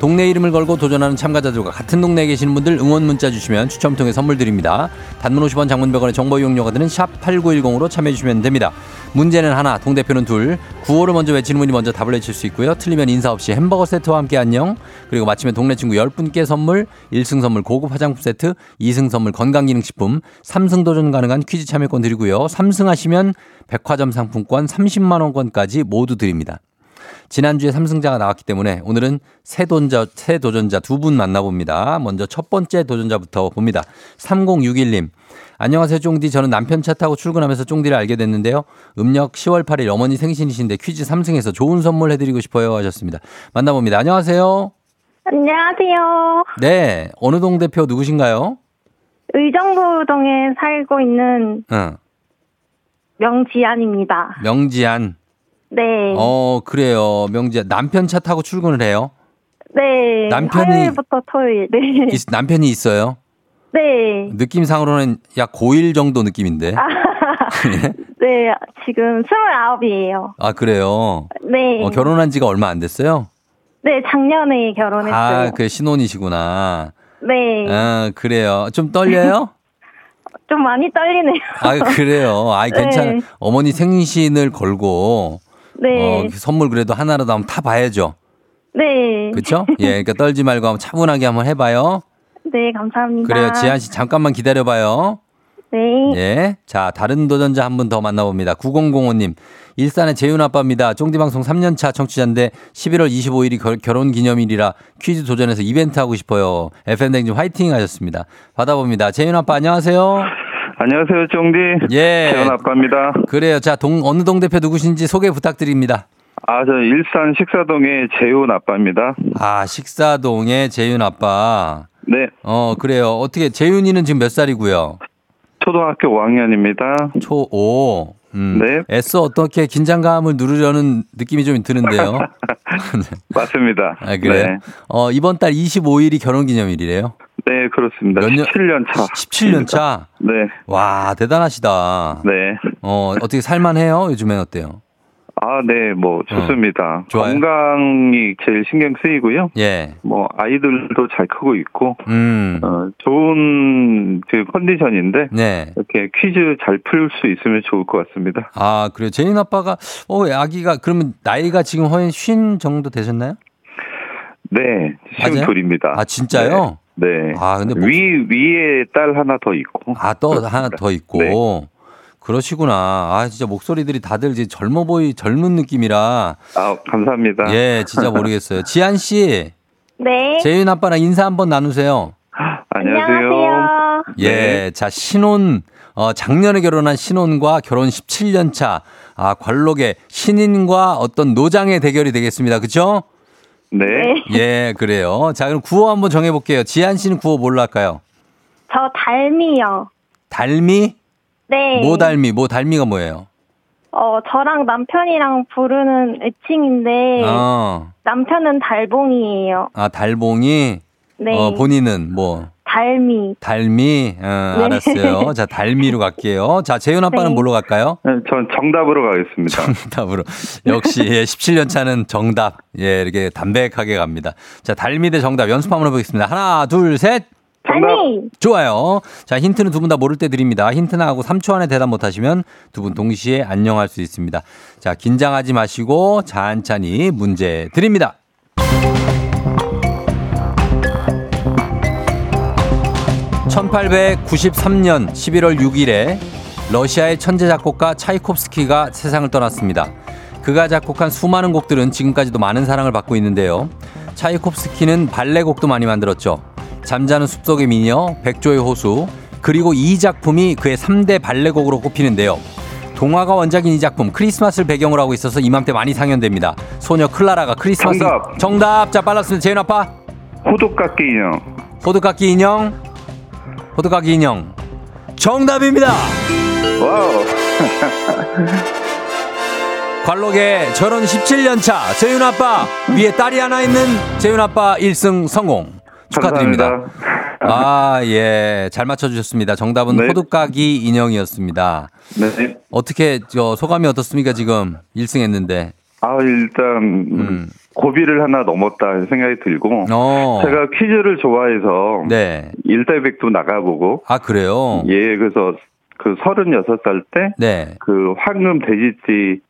동네 이름을 걸고 도전하는 참가자들과 같은 동네에 계시는 분들 응원 문자 주시면 추첨 통해 선물 드립니다. 단문 50원 장문 100원의 정보 이용료가 드는 샵 8910으로 참여해 주시면 됩니다. 문제는 하나, 동대표는 둘. 구호를 먼저 외치는 분이 먼저 답을 외칠 수 있고요. 틀리면 인사 없이 햄버거 세트와 함께 안녕. 그리고 마치면 동네 친구 10분께 선물, 1승 선물 고급 화장품 세트, 2승 선물 건강기능식품, 3승 도전 가능한 퀴즈 참여권 드리고요. 3승 하시면 백화점 상품권 30만 원권까지 모두 드립니다. 지난주에 삼승자가 나왔기 때문에 오늘은 새 도전자, 새 도전자 두 분 만나봅니다. 먼저 첫 번째 도전자부터 봅니다. 3061님. 안녕하세요, 쫑디. 저는 남편 차 타고 출근하면서 쫑디를 알게 됐는데요. 음력 10월 8일 어머니 생신이신데 퀴즈 3승에서 좋은 선물 해드리고 싶어요 하셨습니다. 만나봅니다. 안녕하세요. 안녕하세요. 네. 어느 동 대표 누구신가요? 의정부동에 살고 있는 응. 명지안입니다. 명지안. 네. 어, 그래요. 명지안. 남편 차 타고 출근을 해요? 네. 남편이- 화요일부터 토요일. 네. 있- 남편이 있어요? 네. 느낌상으로는 약 고1 정도 느낌인데. 네. 지금 29이에요. 아, 그래요? 네. 어, 결혼한 지가 얼마 안 됐어요? 네, 작년에 결혼했어요. 아, 그 신혼이시구나. 네. 아, 그래요. 좀 떨려요? 좀 많이 떨리네요. 아, 그래요. 아이, 괜찮아. 네. 어머니 생신을 걸고, 네. 어, 선물 그래도 하나라도 한번 타봐야죠. 네. 그쵸? 예, 그러니까 떨지 말고 한번 차분하게 한번 해봐요. 네, 감사합니다. 그래요. 지한 씨 잠깐만 기다려봐요. 네. 예. 자, 다른 도전자 한 분 더 만나봅니다. 9005님. 일산의 재윤 아빠입니다. 쫑디방송 3년차 청취자인데 11월 25일이 결혼 기념일이라 퀴즈 도전해서 이벤트 하고 싶어요. FM댕진 화이팅 하셨습니다. 받아봅니다. 재윤 아빠 안녕하세요. 안녕하세요, 쫑디. 예. 재현 아빠입니다. 그래요. 자, 동, 어느 동 대표 누구신지 소개 부탁드립니다. 아, 저 일산 식사동의 재훈 아빠입니다. 아, 식사동의 재윤 아빠. 네, 어, 그래요. 어떻게, 재윤이는 지금 몇 살이고요? 초등학교 5학년입니다. 초 5. 음, 네. 애써 어떻게 긴장감을 누르려는 느낌이 좀 드는데요. 맞습니다. 아, 그래요? 네. 어, 이번 달 25일이 결혼 기념일이래요. 네, 그렇습니다. 몇 년- 17년 차. 17년 차. 네. 와, 대단하시다. 네. 어, 어떻게 살만해요? 요즘엔 어때요? 아, 네, 뭐 좋습니다. 어. 건강이 제일 신경 쓰이고요. 예. 뭐 아이들도 잘 크고 있고 음. 어, 좋은 그 컨디션인데 네. 이렇게 퀴즈 잘 풀 수 있으면 좋을 것 같습니다. 아, 그래요. 제인 아빠가, 어, 아기가, 그러면 나이가 지금 거의 쉰 정도 되셨나요? 네, 맞아요? 지금 둘입니다. 아, 진짜요? 네. 네. 아, 근데 목- 위 위에 딸 하나 더 있고. 아, 또. 하나 더 있고. 네. 그러시구나. 아, 진짜 목소리들이 다들 이제 젊어 보이, 젊은 느낌이라. 아, 감사합니다. 예, 진짜 모르겠어요. 지한 씨, 네. 재윤 아빠랑 인사 한번 나누세요. 안녕하세요. 안녕하세요. 예, 네. 자, 신혼, 어, 작년에 결혼한 신혼과 결혼 17년 차, 아, 관록의 신인과 어떤 노장의 대결이 되겠습니다. 그죠? 네. 네. 예, 그래요. 자, 그럼 구호 한번 정해볼게요. 지한 씨는 구호 뭘로 할까요? 저 달미요. 달미? 네. 뭐 달미? 뭐 달미가 뭐예요? 어, 저랑 남편이랑 부르는 애칭인데 어, 남편은 달봉이에요. 아, 달봉이? 네. 어, 본인은 뭐, 달미. 달미? 어, 네. 알았어요. 자, 달미로 갈게요. 자, 재윤 아빠는 네. 뭘로 갈까요? 네, 전 정답으로 가겠습니다. 정답으로. 역시 예, 17년 차는 정답. 예, 이렇게 담백하게 갑니다. 자, 달미 대 정답 연습 한번 해보겠습니다. 하나, 둘, 셋. 달미. 좋아요. 자, 힌트는 두 분 다 모를 때 드립니다. 힌트나 하고 3초 안에 대답 못 하시면 두 분 동시에 안녕할 수 있습니다. 자, 긴장하지 마시고 찬찬히 문제 드립니다. 1893년 11월 6일에 러시아의 천재 작곡가 차이콥스키가 세상을 떠났습니다. 그가 작곡한 수많은 곡들은 지금까지도 많은 사랑을 받고 있는데요. 차이콥스키는 발레곡도 많이 만들었죠. 잠자는 숲속의 미녀, 백조의 호수, 그리고 이 작품이 그의 3대 발레곡으로 꼽히는데요. 동화가 원작인 이 작품 크리스마스를 배경으로 하고 있어서 이맘때 많이 상연됩니다. 소녀 클라라가 크리스마스 정답. 정답. 자 빨랐습니다. 재윤 아빠. 호두깎이 인형. 호두깎이 인형. 호두깎이 인형. 정답입니다. 와우. 관록의 결혼 17년 차 재윤 아빠 위에 딸이 하나 있는 재윤 아빠 1승 성공 축하드립니다. 아, 예. 잘 맞춰주셨습니다. 정답은 네. 호두까기 인형이었습니다. 네. 어떻게, 저, 소감이 어떻습니까, 지금? 1승 했는데. 아, 일단 음. 고비를 하나 넘었다 생각이 들고 어. 제가 퀴즈를 좋아해서 네. 일대백도 나가보고 아, 그래요? 예, 그래서 그 36살 때 네. 그 황금 돼지띠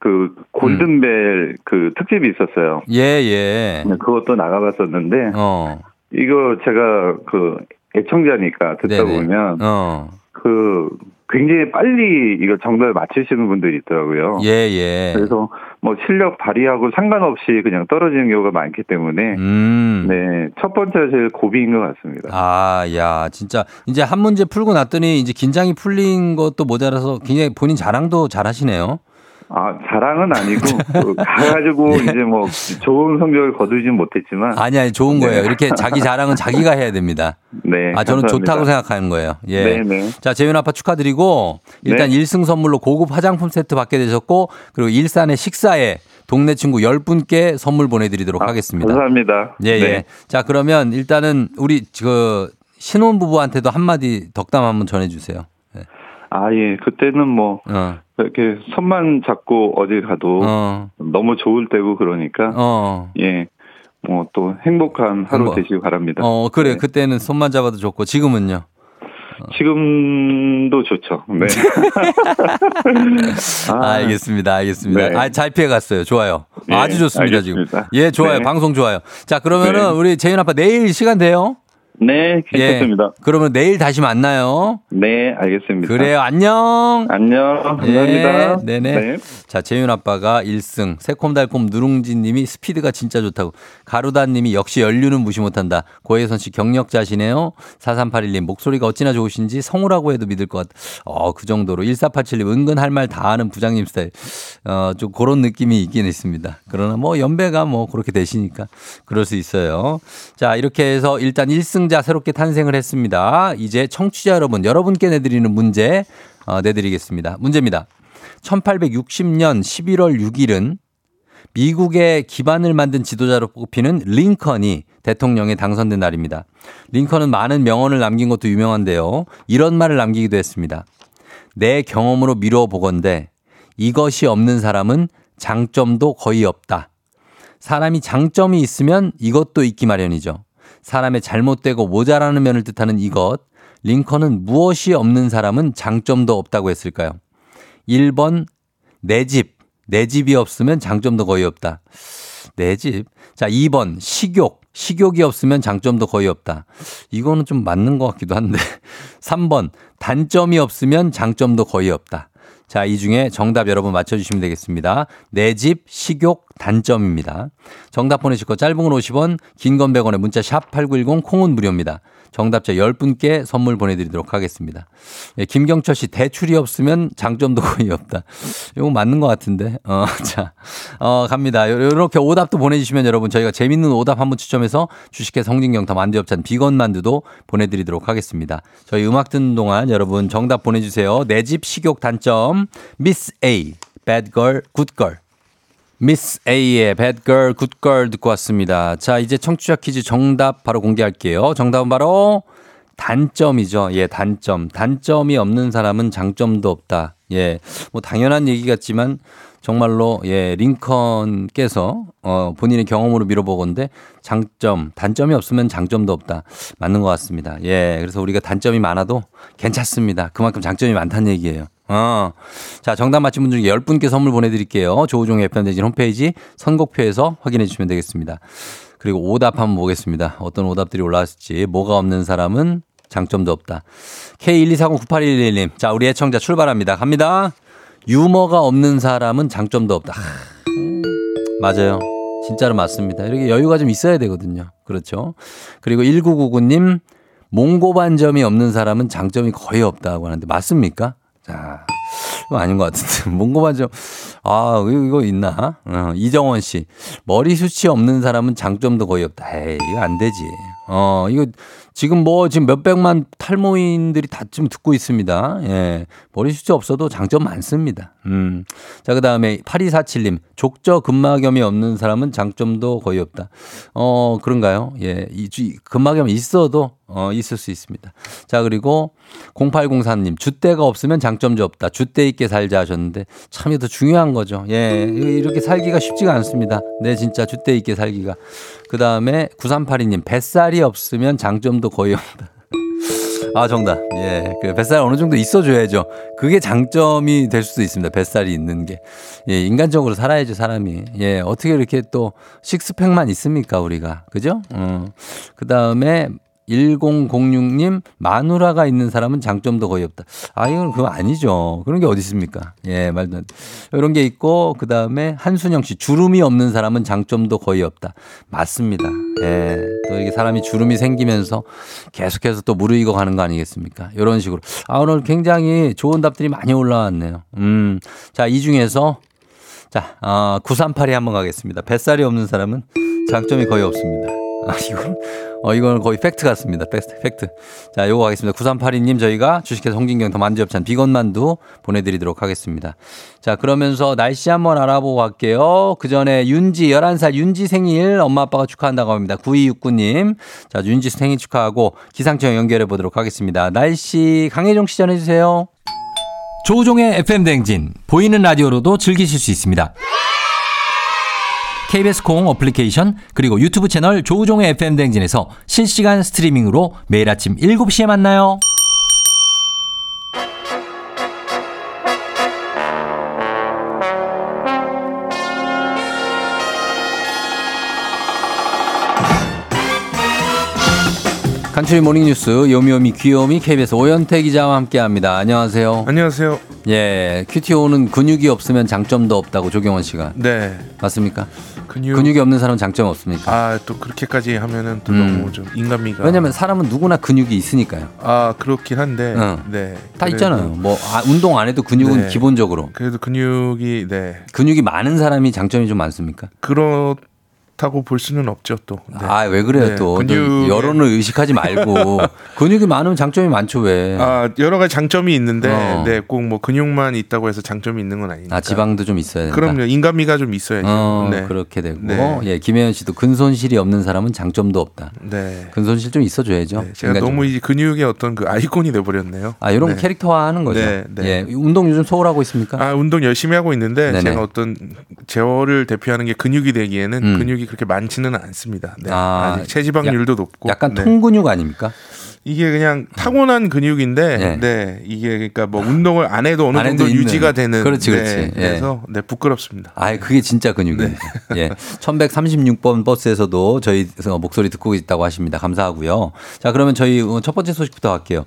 그 골든벨 그 특집이 있었어요. 예, 예. 네, 그것도 나가봤었는데 어. 이거 제가 그 애청자니까 듣다 네네. 보면 어. 그 굉장히 빨리 이거 정답을 맞히시는 분들이 있더라고요. 예, 예. 그래서 뭐 실력 발휘하고 상관없이 그냥 떨어지는 경우가 많기 때문에 음. 네, 첫 번째가 제일 고비인 것 같습니다. 아, 야, 진짜 이제 한 문제 풀고 났더니 이제 긴장이 풀린 것도 모자라서 굉장히 본인 자랑도 잘 하시네요. 아, 자랑은 아니고 그 가가지고 이제 뭐 좋은 성적을 거두진 못했지만 예. 아니, 아니, 좋은 거예요. 이렇게 자기 자랑은 자기가 해야 됩니다. 네. 아, 저는 감사합니다. 좋다고 생각하는 거예요. 예. 네, 네. 자, 재윤 아빠 축하드리고 일단 네. 일 1승 선물로 고급 화장품 세트 받게 되셨고 그리고 일산의 식사에 동네 친구 10분께 선물 보내드리도록 아, 하겠습니다. 감사합니다. 예, 네. 예. 자, 그러면 일단은 우리 그 신혼부부한테도 한마디 덕담 한번 전해주세요. 예. 아, 예. 그때는 뭐 어, 이렇게 손만 잡고 어딜 가도 어, 너무 좋을 때고 그러니까 어. 예. 뭐 또 행복한 하루 행복. 되시기 바랍니다. 어, 그래. 네. 그때는 손만 잡아도 좋고 지금은요. 지금도 좋죠. 네. 아, 알겠습니다. 알겠습니다. 네. 아, 잘 피해 갔어요. 좋아요. 예, 아주 좋습니다, 지금. 알겠습니다. 예, 좋아요. 네. 방송 좋아요. 자, 그러면은 네. 우리 재윤 아빠 내일 시간 돼요? 네, 괜찮습니다. 예. 그러면 내일 다시 만나요. 네, 알겠습니다. 그래요. 안녕. 안녕. 감사합니다. 예, 네네. 네. 자, 재윤 아빠가 1승, 새콤달콤 누룽지 님이 스피드가 진짜 좋다고. 가루다 님이 역시 연륜은 무시 못한다. 고혜선 씨 경력자시네요. 4381 님 목소리가 어찌나 좋으신지 성우라고 해도 믿을 것 같다. 어, 그 정도로. 1487 님 은근 할 말 다 하는 부장님 스타일. 어, 좀 그런 느낌이 있긴 있습니다. 그러나 뭐 연배가 뭐 그렇게 되시니까 그럴 수 있어요. 자, 이렇게 해서 일단 1승 자 새롭게 탄생을 했습니다. 이제 청취자 여러분, 여러분께 내드리는 문제 어, 내드리겠습니다. 문제입니다. 1860년 11월 6일은 미국의 기반을 만든 지도자로 뽑히는 링컨이 대통령에 당선된 날입니다. 링컨은 많은 명언을 남긴 것도 유명한데요. 이런 말을 남기기도 했습니다. 내 경험으로 미뤄 보건대 이것이 없는 사람은 장점도 거의 없다. 사람이 장점이 있으면 이것도 있기 마련이죠. 사람의 잘못되고 모자라는 면을 뜻하는 이것. 링컨은 무엇이 없는 사람은 장점도 없다고 했을까요? 1번 내 집. 내 집이 없으면 장점도 거의 없다. 내 집. 자, 2번 식욕. 식욕이 없으면 장점도 거의 없다. 이거는 좀 맞는 것 같기도 한데. 3번 단점이 없으면 장점도 거의 없다. 자, 이 중에 정답 여러분 맞춰주시면 되겠습니다. 내 집, 식욕, 단점입니다. 정답 보내실 거 짧은 건 50원, 긴 건 100원에 문자 샵 8910 콩은 무료입니다. 정답자 10분께 선물 보내드리도록 하겠습니다. 예, 김경철 씨, 대출이 없으면 장점도 거의 없다. 이거 맞는 것 같은데. 어, 자, 어, 갑니다. 요- 요렇게 오답도 보내주시면 여러분 저희가 재밌는 오답 한번 추첨해서 주식회 성진경타 만두엽찬 비건 만두도 보내드리도록 하겠습니다. 저희 음악 듣는 동안 여러분 정답 보내주세요. 내 집 식욕 단점, 미스 A, bad girl, good girl. 미스 A의 Bad Girl, Good Girl 듣고 왔습니다. 자, 이제 청취자 퀴즈 정답 바로 공개할게요. 정답은 바로 단점이죠. 예, 단점. 단점이 없는 사람은 장점도 없다. 예, 뭐 당연한 얘기 같지만 정말로 예, 링컨께서 어, 본인의 경험으로 밀어보건데 장점, 단점이 없으면 장점도 없다. 맞는 것 같습니다. 예, 그래서 우리가 단점이 많아도 괜찮습니다. 그만큼 장점이 많다는 얘기예요. 어. 자, 정답 맞힌 분 중에 10분께 선물 보내드릴게요. 조우종의 FM대진 홈페이지 선곡표에서 확인해 주시면 되겠습니다. 그리고 오답 한번 보겠습니다. 어떤 오답들이 올라왔을지. 뭐가 없는 사람은 장점도 없다. K124098111님. 자, 우리 애청자 출발합니다. 갑니다. 유머가 없는 사람은 장점도 없다. 하, 맞아요. 진짜로 맞습니다. 이렇게 여유가 좀 있어야 되거든요. 그렇죠. 그리고 1999님. 몽고반점이 없는 사람은 장점이 거의 없다고 하는데 맞습니까? 자, 아닌 것 같은데. 몽고반점, 아, 이거, 있나? 어, 이정원 씨. 머리 숱이 없는 사람은 장점도 거의 없다. 에이, 이거 안 되지. 어, 이거 지금 뭐 지금 몇백만 탈모인들이 다 지금 듣고 있습니다. 예. 머리 숱이 없어도 장점 많습니다. 음. 자, 그 다음에 8247님. 족저 근막염이 없는 사람은 장점도 거의 없다. 어, 그런가요? 예. 이, 주- 근막염이 있어도 어, 있을 수 있습니다. 자, 그리고 0804님. 줏대가 없으면 장점도 없다. 줏대 있게 살자 하셨는데 참더 중요한 거죠. 예. 이렇게 살기가 쉽지가 않습니다. 네, 진짜 줏대 있게 살기가. 그 다음에 9382님. 뱃살이 없으면 장점도 거의 없다. 아, 정답. 예. 그 뱃살 어느 정도 있어줘야죠. 그게 장점이 될 수도 있습니다. 뱃살이 있는 게. 예, 인간적으로 살아야죠, 사람이. 예, 어떻게 이렇게 또 식스팩만 있습니까, 우리가. 그죠? 어. 그 다음에 1006님, 마누라가 있는 사람은 장점도 거의 없다. 아, 이건 그거 아니죠. 그런 게 어디 있습니까? 예, 말도 안 돼. 이런 게 있고, 그 다음에 한순영 씨, 주름이 없는 사람은 장점도 거의 없다. 맞습니다. 예. 또 이렇게 사람이 주름이 생기면서 계속해서 또 무르익어 가는 거 아니겠습니까? 이런 식으로. 아, 오늘 굉장히 좋은 답들이 많이 올라왔네요. 음. 자, 이 중에서 자, 아, 938에 한번 가겠습니다. 뱃살이 없는 사람은 장점이 거의 없습니다. 아, 이건, 어, 이거는 거의 팩트 같습니다. 팩트, 팩트. 자, 요거 가겠습니다. 9382님 저희가 주식회사 홍진경 더 만두 협찬 비건 만두 보내드리도록 하겠습니다. 자, 그러면서 날씨 한번 알아보고 갈게요. 그 전에 윤지, 11살 윤지 생일 엄마 아빠가 축하한다고 합니다. 9269님. 자, 윤지 생일 축하하고 기상청 연결해 보도록 하겠습니다. 날씨 강혜종 씨 전해주세요. 조우종의 FM 댕진 보이는 라디오로도 즐기실 수 있습니다. KBS 콩 어플리케이션 그리고 유튜브 채널 조우종의 FM 댕진에서 실시간 스트리밍으로 매일 아침 7시에 만나요. 간추리 모닝뉴스 요미요미 귀요미 KBS 오현태 기자와 함께합니다. 안녕하세요. 안녕하세요. 예, 큐티 오는 근육이 없으면 장점도 없다고 조경원 씨가 네. 맞습니까? 근육. 근육 이 없는 사람은 장점 없습니까? 아, 또 그렇게까지 하면은 또 음. 너무 좀 인간미가. 왜냐면 사람은 누구나 근육이 있으니까요. 아, 그렇긴 한데. 응. 네. 다 그래도- 있잖아요. 뭐 아, 운동 안 해도 근육은 네. 기본적으로 그래도 근육이 네. 근육이 많은 사람이 장점이 좀 많습니까? 그렇 그렇다고 볼 수는 없죠 또. 네. 아, 왜 그래요 네, 또. 또 근육에- 여론을 의식하지 말고. 근육이 많으면 장점이 많죠, 왜. 아 여러 가지 장점이 있는데 어. 네, 꼭 뭐 근육만 있다고 해서 장점이 있는 건 아니니까. 아, 지방도 좀 있어야 된다. 그럼요. 인간미가 좀 있어야죠. 어, 네. 그렇게 되고. 네. 예, 김혜연 씨도 근손실이 없는 사람은 장점도 없다. 네. 근손실 좀 있어줘야죠. 네, 제가. 너무 이 근육의 어떤 그 아이콘이 돼버렸네요. 아, 이런 네. 거 캐릭터화 하는 거죠. 예, 운동 요즘 소홀하고 있습니까? 아 운동 열심히 하고 있는데 네네. 제가 어떤 제어를 대표하는 게 근육이 되기에는 음. 근육이 그렇게 많지는 않습니다. 네. 아, 아, 직 체지방률도 높고 약간 네. 통근육 아닙니까? 이게 그냥 타고난 근육인데 네. 네. 이게 그러니까 뭐 운동을 안 해도 어느 안 해도 정도 있는. 유지가 되는 그렇지, 그렇지. 네, 예. 그래서 네 부끄럽습니다. 아, 그게 진짜 근육이에요. 예. 1136번 버스에서도 저희 목소리 듣고 있다고 하십니다. 감사하고요. 자, 그러면 저희 첫 번째 소식부터 갈게요.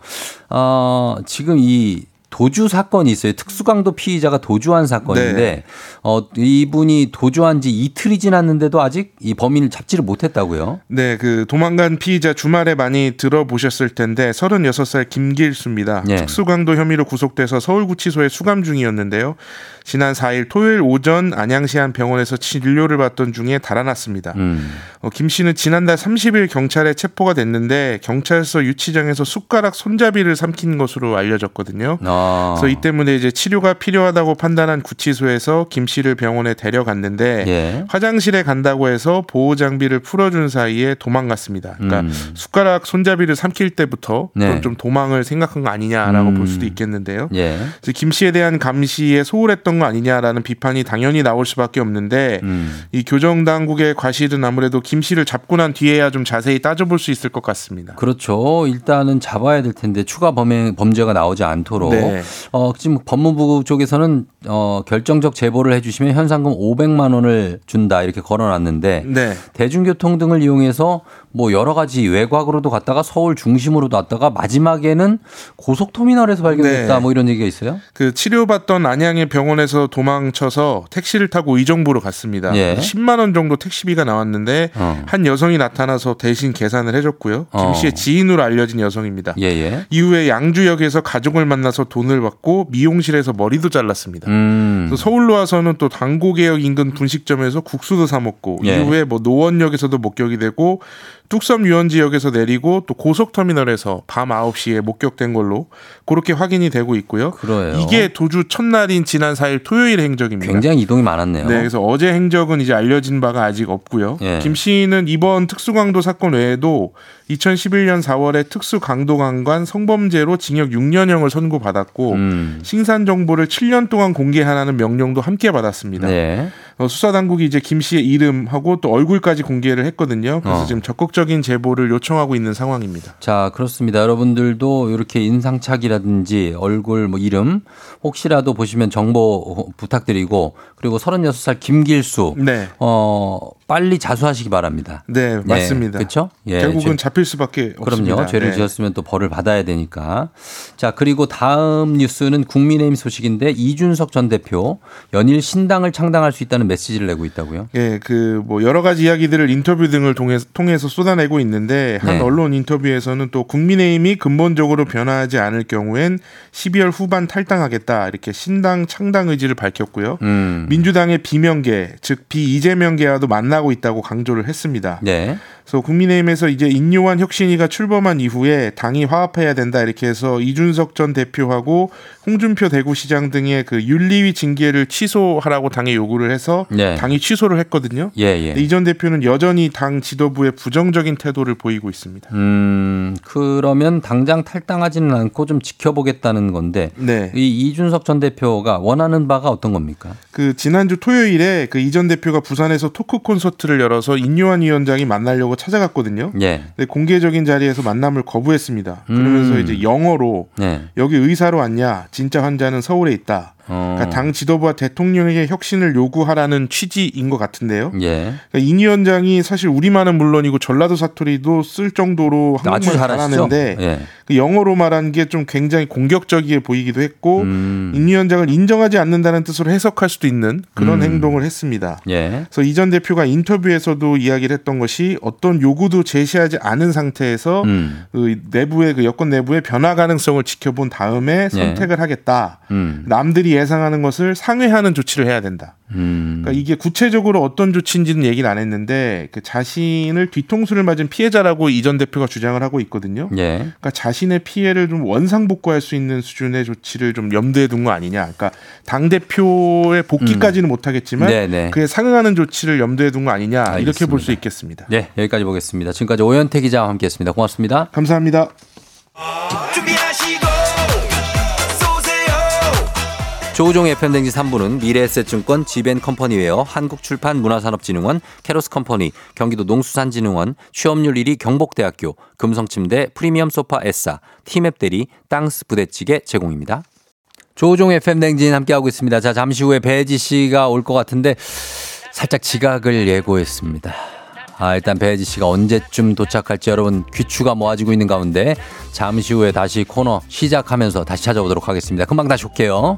어, 지금 이 도주 사건이 있어요. 특수강도 피의자가 도주한 사건인데, 네. 어, 이분이 도주한 지 이틀이 지났는데도 아직 이 범인을 잡지를 못했다고요. 네, 그 도망간 피의자 주말에 많이 들어보셨을 텐데 36살 김길수입니다. 예. 특수강도 혐의로 구속돼서 서울구치소에 수감 중이었는데요. 지난 4일 토요일 오전 안양시 한 병원에서 진료를 받던 중에 달아났습니다. 음. 어, 김 씨는 지난달 30일 경찰에 체포가 됐는데 경찰서 유치장에서 숟가락 손잡이를 삼킨 것으로 알려졌거든요. 아. 그래서 이 때문에 이제 치료가 필요하다고 판단한 구치소에서 김 씨를 병원에 데려갔는데 예. 화장실에 간다고 해서 보호 장비를 풀어준 사이에 도망갔습니다. 그러니까 음. 숟가락 손잡이를 삼킬 때부터 네. 좀 도망을 생각한 거 아니냐라고 음. 볼 수도 있겠는데요. 예. 김 씨에 대한 감시에 소홀했던 거 아니냐라는 비판이 당연히 나올 수밖에 없는데 음. 이 교정 당국의 과실은 아무래도 김 씨를 잡고 난 뒤에야 좀 자세히 따져볼 수 있을 것 같습니다. 그렇죠. 일단은 잡아야 될 텐데 추가 범행 범죄가 나오지 않도록 네. 어 지금 법무부 쪽에서는 어 결정적 제보를 해주시면 현상금 500만 원을 준다 이렇게 걸어놨는데 네. 대중교통 등을 이용해서 뭐 여러 가지 외곽으로도 갔다가 서울 중심으로도 왔다가 마지막에는 고속터미널에서 발견됐다 네. 뭐 이런 얘기가 있어요. 그 치료받던 안양의 병원에서 도망쳐서 택시를 타고 의정부로 갔습니다. 예. 10만 원 정도 택시비가 나왔는데 어. 한 여성이 나타나서 대신 계산을 해줬고요. 어. 김 씨의 지인으로 알려진 여성입니다. 예예. 이후에 양주역에서 가족을 만나서 돈을 받고 미용실에서 머리도 잘랐습니다. 음. 또 서울로 와서는 또 당고개역 인근 분식점에서 국수도 사 먹고 예. 이후에 뭐 노원역에서도 목격이 되고 뚝섬 유원 지역에서 내리고 또 고속터미널에서 밤 9시에 목격된 걸로 그렇게 확인이 되고 있고요. 그래요. 이게 도주 첫날인 지난 4일 토요일 행적입니다. 굉장히 이동이 많았네요. 네, 그래서 어제 행적은 이제 알려진 바가 아직 없고요. 예. 김 씨는 이번 특수강도 사건 외에도 2011년 4월에 특수강도강간 성범죄로 징역 6년형을 선고받았고 음. 신산 정보를 7년 동안 공개하라는 명령도 함께 받았습니다. 네. 어, 수사 당국이 이제 김 씨의 이름하고 또 얼굴까지 공개를 했거든요. 그래서 어. 지금 적극적인 제보를 요청하고 있는 상황입니다. 자, 그렇습니다. 여러분들도 이렇게 인상착이라든지 얼굴 뭐 이름 혹시라도 보시면 정보 부탁드리고 그리고 36살 김길수 네. 어, 빨리 자수하시기 바랍니다. 네, 맞습니다. 그렇죠? 예. 결국은 죄- 잡힐 수밖에 없습니다. 그럼요. 죄를 네. 지었으면 또 벌을 받아야 되니까. 자, 그리고 다음 뉴스는 국민의힘 소식인데 이준석 전 대표 연일 신당을 창당할 수 있다는 메시지를 내고 있다고요. 예, 그 뭐 여러 가지 이야기들을 인터뷰 등을 통해서, 통해서 쏟아내고 있는데 한 네. 언론 인터뷰에서는 또 국민의힘이 근본적으로 변화하지 않을 경우엔 12월 후반 탈당하겠다 이렇게 신당 창당 의지를 밝혔고요. 음. 민주당의 비명계 즉 비이재명계와도 만나고 있다고 강조를 했습니다. 네. 그래서 국민의힘에서 이제 인요한 혁신이가 출범한 이후에 당이 화합해야 된다 이렇게 해서 이준석 전 대표하고 홍준표 대구시장 등의 그 윤리위 징계를 취소하라고 당에 요구를 해서 네. 당이 취소를 했거든요. 예, 예. 이전 대표는 여전히 당 지도부에 부정적인 태도를 보이고 있습니다. 음, 그러면 당장 탈당하지는 않고 좀 지켜보겠다는 건데 네. 이 이준석 전 대표가 원하는 바가 어떤 겁니까? 그 지난주 토요일에 그 이전 대표가 부산에서 토크 콘서트를 열어서 인요한 위원장이 만나려고 찾아갔거든요. 예. 근데 공개적인 자리에서 만남을 거부했습니다. 그러면서 음. 이제 영어로 네. 여기 의사로 왔냐? 진짜 환자는 서울에 있다. 어. 그러니까 당 지도부와 대통령에게 혁신을 요구하라는 취지인 것 같은데요. 예. 그러니까 인 위원장이 사실 우리말은 물론이고 전라도 사투리도 쓸 정도로 한국말. 잘하는데 예. 그 영어로 말한 게 좀 굉장히 공격적이게 보이기도 했고 음. 인 위원장을 인정하지 않는다는 뜻으로 해석할 수도 있는 그런 음. 행동을 했습니다. 예. 그래서 이 전 대표가 인터뷰에서도 이야기를 했던 것이 어떤 요구도 제시하지 않은 상태에서 음. 그 내부의 그 여권 내부의 변화 가능성을 지켜본 다음에 선택을 하겠다. 음. 남들이 미리 예상하는 것을 상회하는 조치를 해야 된다. 음. 그러니까 이게 구체적으로 어떤 조치인지는 얘기를 안 했는데 그 자신을 뒤통수를 맞은 피해자라고 이 전 대표가 주장을 하고 있거든요. 예. 그러니까 자신의 피해를 좀 원상복구할 수 있는 수준의 조치를 좀 염두에 둔 거 아니냐. 그러니까 당 대표의 복귀까지는 못하겠지만 음. 네네. 그에 상응하는 조치를 염두에 둔 거 아니냐 이렇게 알겠습니다. 볼수 있겠습니다. 네, 여기까지 보겠습니다. 지금까지 오현태 기자와 함께했습니다. 고맙습니다. 감사합니다. 준비하 조우종의 팬댕지 3부는 미래에셋증권 지벤컴퍼니웨어 한국출판문화산업진흥원 캐로스컴퍼니 경기도 농수산진흥원 취업률 1위 경복대학교 금성침대 프리미엄 소파 에싸 티맵 대리 땅스 부대찌개 제공입니다. 조우종의 팬댕진 함께하고 있습니다. 자 잠시 후에 배지 씨가 올 것 같은데 살짝 지각을 예고했습니다. 아, 일단 배지 씨가 언제쯤 도착할지 여러분 귀추가 모아지고 있는 가운데 잠시 후에 다시 코너 시작하면서 다시 찾아오도록 하겠습니다. 금방 다시 올게요.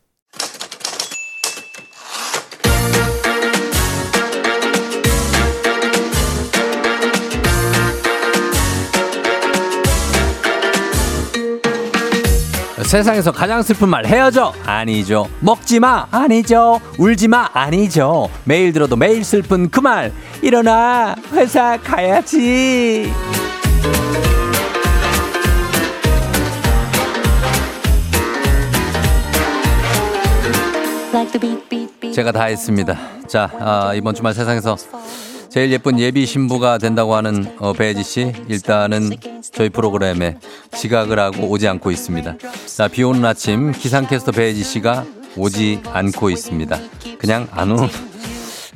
세상에서 가장 슬픈 말 헤어져. 아니죠. 먹지 마. 아니죠. 울지 마. 아니죠. 매일 들어도 매일 슬픈 그 말. 일어나. 회사 가야지. 제가 다 했습니다. 자 아, 이번 주말 세상에서 제일 예쁜 예비 신부가 된다고 하는 어, 배지 씨 일단은 저희 프로그램에 지각을 하고 오지 않고 있습니다. 자, 비 오는 아침 기상캐스터 배지 씨가 오지 않고 있습니다. 그냥 안 오.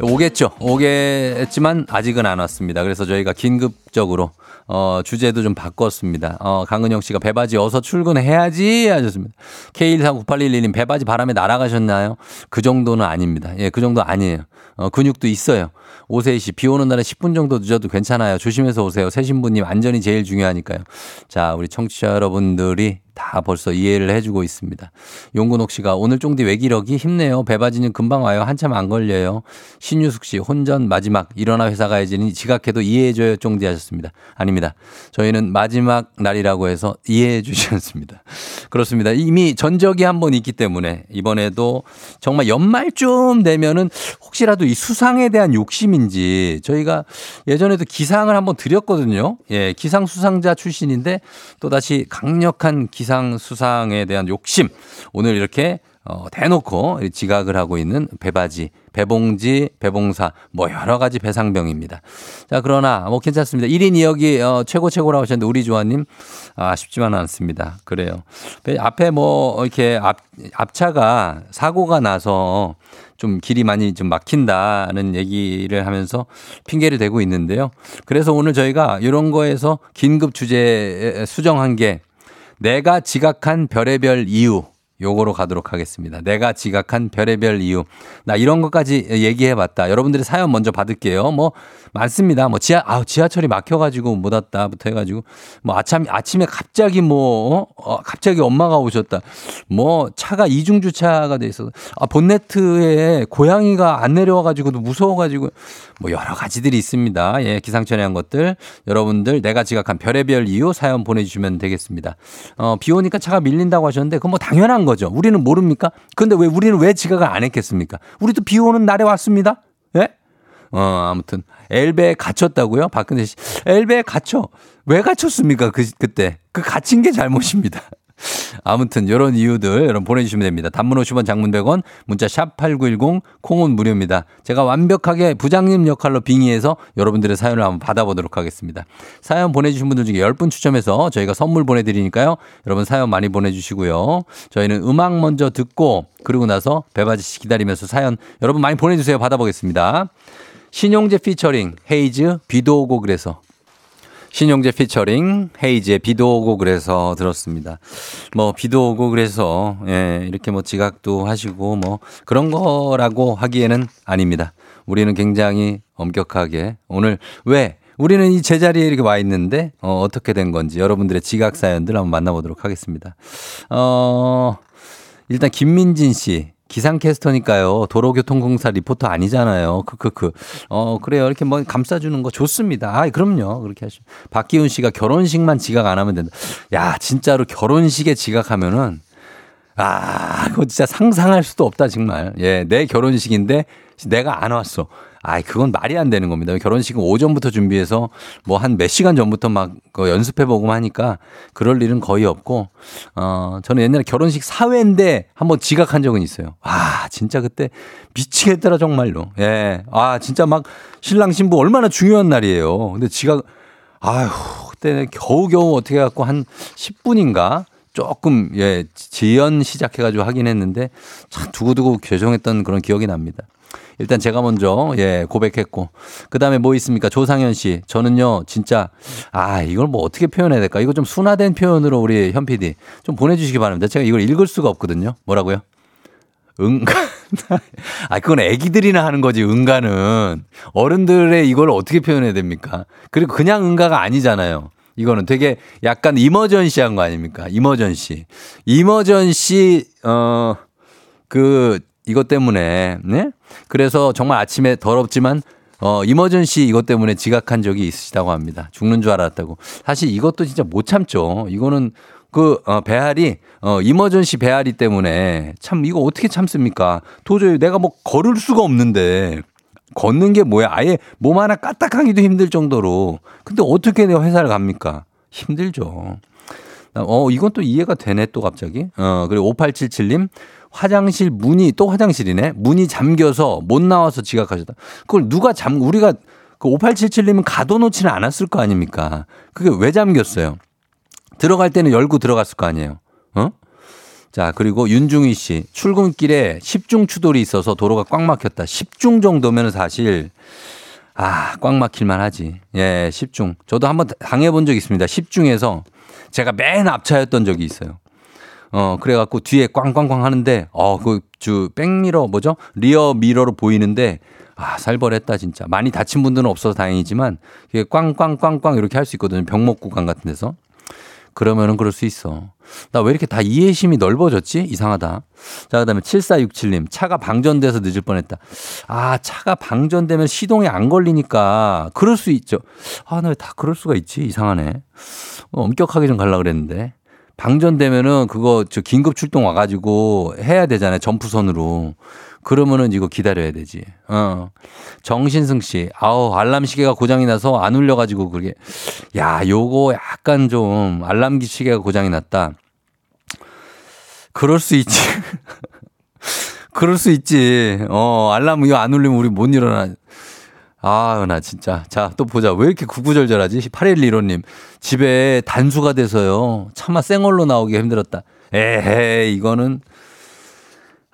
오겠죠. 오겠지만 아직은 안 왔습니다. 그래서 저희가 긴급적으로 어, 주제도 좀 바꿨습니다. 어, 강은영 씨가 배바지 어서 출근해야지 하셨습니다. K1498111님 배바지 바람에 날아가셨나요? 그 정도는 아닙니다. 예, 그 정도 아니에요. 어, 근육도 있어요. 오세희 씨, 비 오는 날에 10분 정도 늦어도 괜찮아요. 조심해서 오세요. 새 신부님 안전이 제일 중요하니까요. 자, 우리 청취자 여러분들이 다 벌써 이해를 해주고 있습니다. 용근옥 씨가 오늘 쫑디 외기력이 힘내요. 배바지는 금방 와요. 한참 안 걸려요. 신유숙 씨, 혼전 마지막 일어나 회사 가야지니 지각해도 이해해줘요. 쫑디 하셨습니다. 아닙니다. 저희는 마지막 날이라고 해서 이해해 주지 않습니다. 그렇습니다. 이미 전적이 한 번 있기 때문에 이번에도 정말 연말쯤 되면은 혹시라도 이 수상에 대한 욕심인지 저희가 예전에도 기상을 한번 드렸거든요. 예, 기상 수상자 출신인데 또다시 강력한 기상 수상에 대한 욕심. 오늘 이렇게 어, 대놓고 지각을 하고 있는 배바지, 배봉지, 배봉사, 뭐 여러 가지 배상병입니다. 자, 그러나 뭐 괜찮습니다. 1인 2역이 어, 최고 최고라고 하셨는데 우리 조아님, 아, 쉽지만은 않습니다. 그래요. 배- 앞에 뭐 이렇게 앞, 앞차가 사고가 나서 좀 길이 많이 좀 막힌다는 얘기를 하면서 핑계를 대고 있는데요. 그래서 오늘 저희가 이런 거에서 긴급 주제 수정한 게 내가 지각한 별의별 이유 요거로 가도록 하겠습니다. 내가 지각한 별의별 이유. 나 이런 것까지 얘기해 봤다. 여러분들의 사연 먼저 받을게요. 뭐 많습니다. 뭐 지하 아 지하철이 막혀 가지고 못 왔다부터 해 가지고 뭐 아침 아침에 갑자기 뭐 어, 갑자기 엄마가 오셨다. 뭐 차가 이중 주차가 돼 있어서 아 본네트에 고양이가 안 내려와 가지고도 무서워 가지고 뭐 여러 가지들이 있습니다. 예, 기상천외 한 것들 여러분들 내가 지각한 별의별 이유 사연 보내 주시면 되겠습니다. 어, 비 오니까 차가 밀린다고 하셨는데 그건 뭐 당연한 거죠. 우리는 모릅니까? 근데 왜 우리는 왜 지각을 안 했겠습니까? 우리도 비 오는 날에 왔습니다. 예? 어, 아무튼 엘베에 갇혔다고요? 박근혜 씨. 엘베에 갇혀. 왜 갇혔습니까? 그 그때. 그 갇힌 게 잘못입니다. 아무튼 이런 이유들 여러분 보내주시면 됩니다. 단문 50원 장문 100원 문자 샵 8910 콩은 무료입니다. 제가 완벽하게 부장님 역할로 빙의해서 여러분들의 사연을 한번 받아보도록 하겠습니다. 사연 보내주신 분들 중에 10분 추첨해서 저희가 선물 보내드리니까요. 여러분 사연 많이 보내주시고요. 저희는 음악 먼저 듣고 그리고 나서 배바지 씨 기다리면서 사연 여러분 많이 보내주세요. 받아보겠습니다. 신용재 피처링 헤이즈 비도 오고 그래서 신용재 피처링 헤이즈의 비도 오고 그래서 들었습니다. 뭐 비도 오고 그래서 예, 이렇게 뭐 지각도 하시고 뭐 그런 거라고 하기에는 아닙니다. 우리는 굉장히 엄격하게 오늘 왜 우리는 이 제자리에 이렇게 와 있는데 어, 어떻게 된 건지 여러분들의 지각 사연들 한번 만나보도록 하겠습니다. 어, 일단 김민진 씨. 기상캐스터니까요. 도로교통공사 리포터 아니잖아요. 크크크. 어, 그래요. 이렇게 뭐 감싸주는 거 좋습니다. 아, 그럼요. 그렇게 하시면. 박기훈 씨가 결혼식만 지각 안 하면 된다. 야, 진짜로 결혼식에 지각하면은 아, 그거 진짜 상상할 수도 없다, 정말. 예, 내 결혼식인데 내가 안 왔어. 아이, 그건 말이 안 되는 겁니다. 결혼식은 오전부터 준비해서 뭐 한 몇 시간 전부터 막그 연습해보고 하니까 그럴 일은 거의 없고, 어, 저는 옛날에 결혼식 사회인데 한번 지각한 적은 있어요. 아, 진짜 그때 미치겠더라, 정말로. 예. 아, 진짜 막 신랑 신부 얼마나 중요한 날이에요. 근데 지각, 아휴, 그때 겨우겨우 어떻게 해갖고 한 10분인가? 조금 예 지연 시작해가지고 하긴 했는데 참 두고두고 죄송했던 그런 기억이 납니다. 일단 제가 먼저 예 고백했고 그 다음에 뭐 있습니까 조상현 씨 저는요 진짜 아 이걸 뭐 어떻게 표현해야 될까 이거 좀 순화된 표현으로 우리 현 PD 좀 보내주시기 바랍니다. 제가 이걸 읽을 수가 없거든요. 뭐라고요? 응가. 아, 그건 애기들이나 하는 거지, 응가는. 어른들의 이걸 어떻게 표현해야 됩니까? 그리고 그냥 응가가 아니잖아요. 이거는 되게 약간 이머전시한 거 아닙니까? 이머전시. 이머전시, 어, 그, 이것 때문에, 네? 그래서 정말 아침에 더럽지만, 어, 이머전시 이것 때문에 지각한 적이 있으시다고 합니다. 죽는 줄 알았다고. 사실 이것도 진짜 못 참죠. 이거는 그, 어, 배앓이, 어, 이머전시 배앓이 때문에 참 이거 어떻게 참습니까? 도저히 내가 뭐 걸을 수가 없는데. 걷는 게 뭐야? 아예 몸 하나 까딱하기도 힘들 정도로. 근데 어떻게 내가 회사를 갑니까? 힘들죠. 어, 이건 또 이해가 되네, 또 갑자기. 어, 그리고 5877님, 화장실 문이, 또 화장실이네? 문이 잠겨서 못 나와서 지각하셨다. 그걸 누가 잠, 우리가 그 5877님은 가둬놓지는 않았을 거 아닙니까? 그게 왜 잠겼어요? 들어갈 때는 열고 들어갔을 거 아니에요? 어? 자, 그리고 윤중희 씨. 출근길에 10중 추돌이 있어서 도로가 꽉 막혔다. 10중 정도면 사실, 아, 꽉 막힐만 하지. 예, 10중. 저도 한번 당해본 적 있습니다. 10중에서 제가 맨 앞차였던 적이 있어요. 어, 그래갖고 뒤에 꽝꽝꽝 하는데, 어, 그, 주, 백미러, 뭐죠? 리어 미러로 보이는데, 아, 살벌했다, 진짜. 많이 다친 분들은 없어서 다행이지만, 이게 꽝꽝꽝꽝 이렇게 할 수 있거든요. 병목 구간 같은 데서. 그러면은 그럴 수 있어. 나 왜 이렇게 다 이해심이 넓어졌지? 이상하다. 자, 그 다음에 7467님. 차가 방전돼서 늦을 뻔했다. 아, 차가 방전되면 시동이 안 걸리니까 그럴 수 있죠. 아, 나 왜 다 그럴 수가 있지? 이상하네. 어, 엄격하게 좀 갈라 그랬는데. 방전되면은 그거 저 긴급 출동 와가지고 해야 되잖아요. 점프선으로. 그러면은 이거 기다려야 되지. 어. 정신승 씨. 아우, 알람 시계가 고장이 나서 안 울려 가지고 그게. 야, 요거 약간 좀 알람기 시계가 고장이 났다. 그럴 수 있지. 그럴 수 있지. 어, 알람 이거 안 울리면 우리 못 일어나. 아, 나 진짜. 자, 또 보자. 왜 이렇게 구구절절하지? 8115님. 집에 단수가 돼서요. 차마 생얼로 나오기 힘들었다. 에헤, 이거는.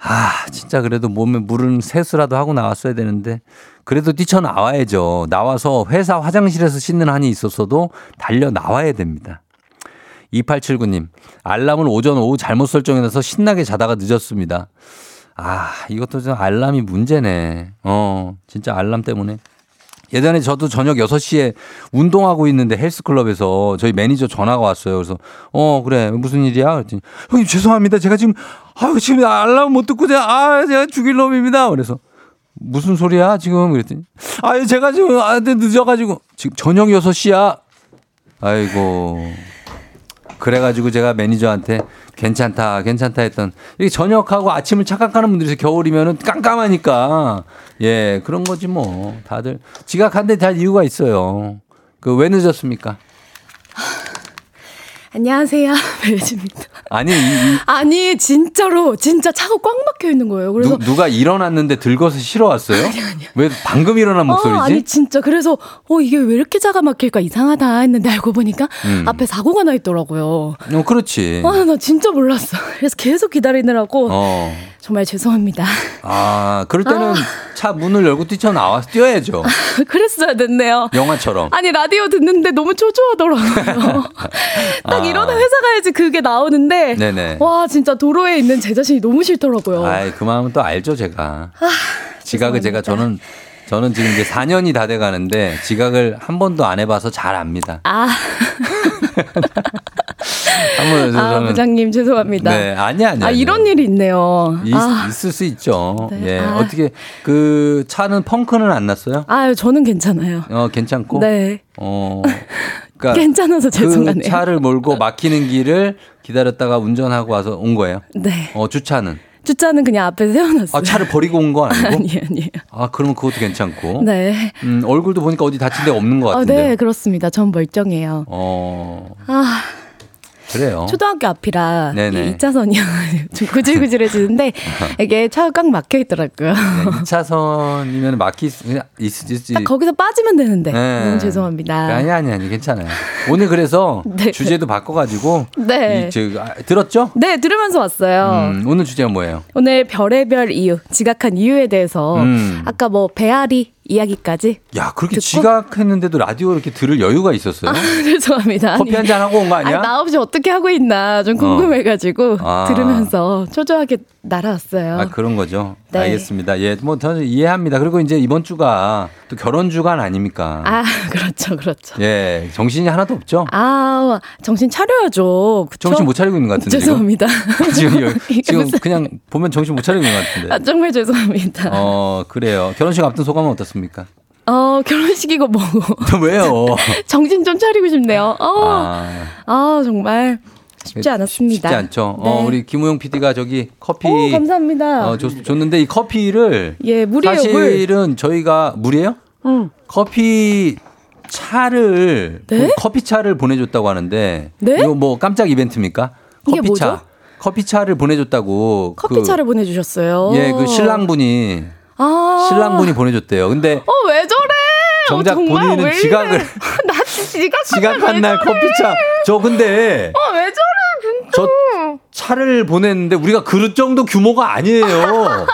아, 진짜 그래도 몸에 물은 세수라도 하고 나왔어야 되는데. 그래도 뛰쳐나와야죠. 나와서 회사 화장실에서 씻는 한이 있었어도 달려 나와야 됩니다. 2879님. 알람을 오전, 오후 잘못 설정해놔서 신나게 자다가 늦었습니다. 아, 이것도 좀 알람이 문제네. 어, 진짜 알람 때문에. 예전에 저도 저녁 6시에 운동하고 있는데 헬스클럽에서 저희 매니저 전화가 왔어요. 그래서 어, 그래. 무슨 일이야? 그랬더니 형님 죄송합니다. 제가 지금 아유, 지금 알람 못 듣고 제가 아, 제가 죽일 놈입니다. 그래서 무슨 소리야? 지금 그랬더니 아, 제가 지금 아, 늦어 가지고 지금 저녁 6시야. 아이고. 그래가지고 제가 매니저한테 괜찮다, 괜찮다 했던, 이게 저녁하고 아침을 착각하는 분들이 겨울이면은 깜깜하니까, 예, 그런 거지 뭐. 다들 지각한데 다 이유가 있어요. 그 왜 늦었습니까? 안녕하세요. 배우입니다 아니, 이, 이, 아니, 진짜로, 진짜 차가 꽉 막혀 있는 거예요. 그래서. 누, 가 일어났는데 들것서 실어 왔어요? 아니, 아니요. 왜 방금 일어난 목소리지? 어, 아니, 진짜. 그래서, 어, 이게 왜 이렇게 차가 막힐까 이상하다 했는데 알고 보니까 음. 앞에 사고가 나 있더라고요. 어, 그렇지. 아, 나 진짜 몰랐어. 그래서 계속 기다리느라고. 어. 정말 죄송합니다. 아, 그럴 때는 차 문을 열고 뛰쳐나와서 뛰어야죠. 그랬어야 됐네요. 영화처럼. 아니, 라디오 듣는데 너무 초조하더라고요. 딱 아. 일어나 회사 가야지 그게 나오는데. 네네. 와, 진짜 도로에 있는 제 자신이 너무 싫더라고요. 아이, 그 마음은 또 알죠, 제가. 지각을 제가 저는 저는 지금 이제 4년이 다 돼 가는데 지각을 한 번도 안 해봐서 잘 압니다. 아, 한번 아 부장님 죄송합니다. 네, 아니 아니. 아 이런 일이 있네요. 있, 아, 있을 수 있죠. 네. 예. 아. 어떻게 그 차는 펑크는 안 났어요? 아 저는 괜찮아요. 어, 괜찮고. 네. 어. 그러니까 괜찮아서 그 죄송하네요. 차를 몰고 막히는 길을 기다렸다가 운전하고 와서 온 거예요. 네. 어, 주차는. 주차는 그냥 앞에 세워놨어요. 아, 차를 버리고 온건 아니고? 아니에요, 아니에요. 아, 그러면 그것도 괜찮고. 네. 음, 얼굴도 보니까 어디 다친 데가 없는 것 아, 같은데. 네, 그렇습니다. 전 멀쩡해요. 어, 아, 그래요. 초등학교 앞이라 네네. 2차선이요. 좀 구질구질해지는데 이게 차가 꽉 막혀 있더라고요. 2차선이면 막히 그냥 있을지. 딱 거기서 빠지면 되는데 네. 너무 죄송합니다. 아니 아니 아니 괜찮아요. 오늘 그래서 네. 주제도 바꿔 가지고 네. 이, 저, 아, 들었죠? 네, 들으면서 왔어요. 음, 오늘 주제가 뭐예요? 오늘 별의별 이유, 지각한 이유에 대해서 음. 아까 뭐 배앓이 이야기까지 야 그렇게 듣고? 지각했는데도 라디오 이렇게 들을 여유가 있었어요? 아, 죄송합니다. 커피 한 잔 하고 온 거 아니야? 아니, 나 없이 어떻게 하고 있나 좀 궁금해가지고 아. 들으면서 초조하게 날아왔어요. 아 그런 거죠. 네. 알겠습니다. 예, 뭐 저는 이해합니다. 그리고 이제 이번 주가 또 결혼 주간 아닙니까? 아, 그렇죠, 그렇죠. 예, 정신이 하나도 없죠. 아, 정신 차려야죠. 그쵸? 정신 못 차리고 있는 것 같은데 죄송합니다. 지금 지금, 지금 그냥 보면 정신 못 차리고 있는 것 같은데. 아, 정말 죄송합니다. 어, 어 그래요. 결혼식 앞둔 소감은 어떻습니까? 결혼식이고 뭐고. 왜요? 정신 좀 차리고 싶네요. 어, 아, 아, 정말 쉽지 않았습니다. 쉽지 않죠. 네. 어, 우리 김우영 PD가 저기 커피 오, 감사합니다. 어, 줬, 줬는데 이 커피를 예, 물이에요, 물. 사실은 저희가 물이에요? 응. 커피 차를 네? 그 커피 차를 보내줬다고 하는데 네? 이거 뭐 깜짝 이벤트입니까? 커피 차? 커피 차를 보내줬다고 커피 차를 보내주셨어요. 예 그 신랑분이 아. 신랑분이 보내줬대요. 근데 어, 왜 저래? 정작 어, 정말 본인은? 지각을 나 지각 지각한 날 커피 차 저 근데 어, 왜 저래. 저 차를 보냈는데 우리가 그릇 정도 규모가 아니에요.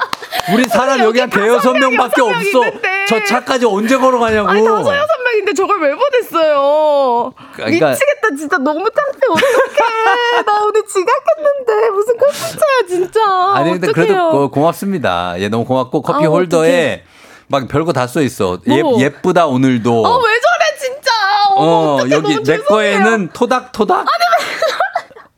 우리 사람 여기 한 대여섯 명밖에 없어. 저 차까지 언제 걸어가냐고. 아니, 다섯, 여섯 명인데 저걸 왜 보냈어요? 그러니까- 미치겠다, 진짜. 너무 창피해. 어떡해. 나 오늘 지각했는데. 무슨 커피차야, 진짜. 아니 근데 어떡해요. 그래도 고- 고맙습니다. 예, 너무 고맙고 커피 아, 홀더에 막 별거 다 써 있어. 예, 뭐? 예쁘다 오늘도. 어, 왜 저래, 진짜. 어, 어, 어떡해, 여기 내. 거에는 토닥토닥. 아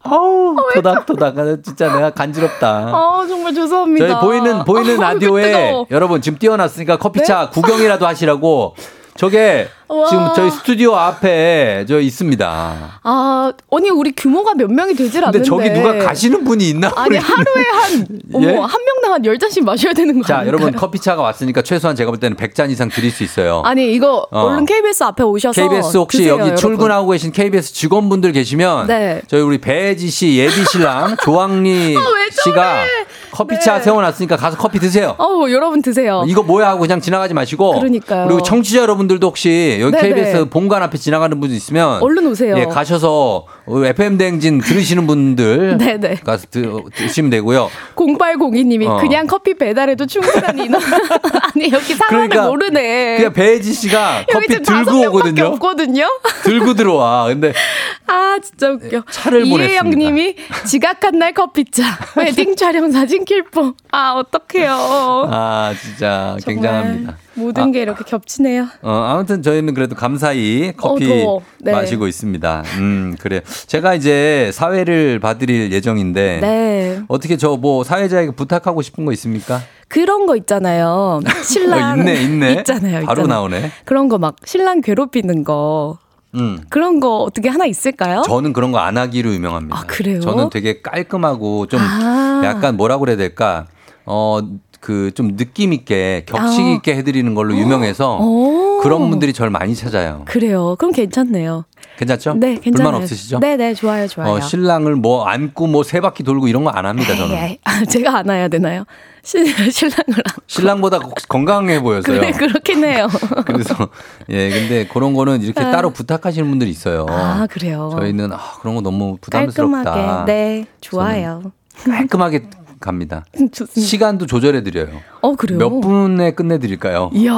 우 토닥토닥 진짜 내가 간지럽다. 아, 정말 죄송합니다. 저희 보이는 보이는 아, 라디오에. 네? 여러분 지금 띄워놨으니까 커피차 구경이라도 하시라고 저게 와. 지금 저희 스튜디오 앞에 저 있습니다. 아, 아니, 우리 규모가 몇 명이 되질 않는데. 저기 누가 가시는 분이 있나? 아니, 하루에 한, 어머, 예? 한 명당 한 10잔씩 마셔야 되는 거 자, 아닌가요? 여러분 커피차가 왔으니까 최소한 제가 볼 때는 100잔 이상 드릴 수 있어요. 아니, 이거 어. 얼른 KBS 앞에 오셔서. KBS 혹시 드세요, 여기 여러분. 출근하고 계신 KBS 직원분들 계시면 네. 저희 우리 배지 씨 예비 신랑 조항리 아? 씨가 커피차 네. 세워놨으니까 가서 커피 드세요. 어우, 여러분 드세요. 이거 뭐야 하고 그냥 지나가지 마시고 그러니까요. 그리고 청취자 여러분들도 혹시 여기 네네. KBS 본관 앞에 지나가는 분 있으면 얼른 오세요. 예, 가셔서 FM 대행진 들으시는 분들 네네. 가서 드, 드시면 되고요. 0802님이 어. 그냥 커피 배달해도 충분한 인원. 아니, 여기 상황을 그러니까 모르네. 그냥 배지 씨가 커피 들고 오거든요. 없거든요. 들고 들어와. 근데 아, 진짜 웃겨. 차를 이혜영 님이 지각한 날 커피차. 웨딩 촬영 사진 킬포. 아, 어떡해요. 아 진짜 굉장합니다. 모든 아, 게 이렇게 겹치네요. 어, 아무튼 저희는 그래도 감사히 커피 더워. 네. 마시고 있습니다. 음, 그래요. 제가 이제 사회를 봐드릴 예정인데 네. 어떻게 저 뭐 사회자에게 부탁하고 싶은 거 있습니까? 그런 거 있잖아요. 신랑. 어, 있네, 있네. 있잖아요. 바로 있잖아요. 나오네. 그런 거 막 신랑 괴롭히는 거. 음. 그런 거 어떻게 하나 있을까요? 저는 그런 거 안 하기로 유명합니다. 아, 그래요? 저는 되게 깔끔하고 좀 아. 약간 뭐라고 그래야 될까? 어, 그 좀 느낌 있게 격식 아. 있게 해드리는 걸로 유명해서 오. 그런 분들이 저를 많이 찾아요. 그래요. 그럼 괜찮네요. 괜찮죠? 네, 괜찮아요. 불만 없으시죠? 네, 네, 좋아요, 좋아요. 어, 신랑을 뭐 안고 뭐 세 바퀴 돌고 이런 거 안 합니다, 저는. 에이, 에이, 아, 제가 안아야 되나요? 신, 신랑을 안. 신랑보다 건강해 보여서요. 그래, 그렇긴 해요. 그래서 예, 근데 그런 거는 이렇게 아. 따로 부탁하시는 분들이 있어요. 아, 그래요. 저희는 아, 그런 거 너무 부담스럽다. 깔끔하게. 네, 좋아요. 깔끔하게 갑니다. 좋습니다. 시간도 조절해 드려요. 어, 그래요? 몇 분에 끝내 드릴까요? 이야,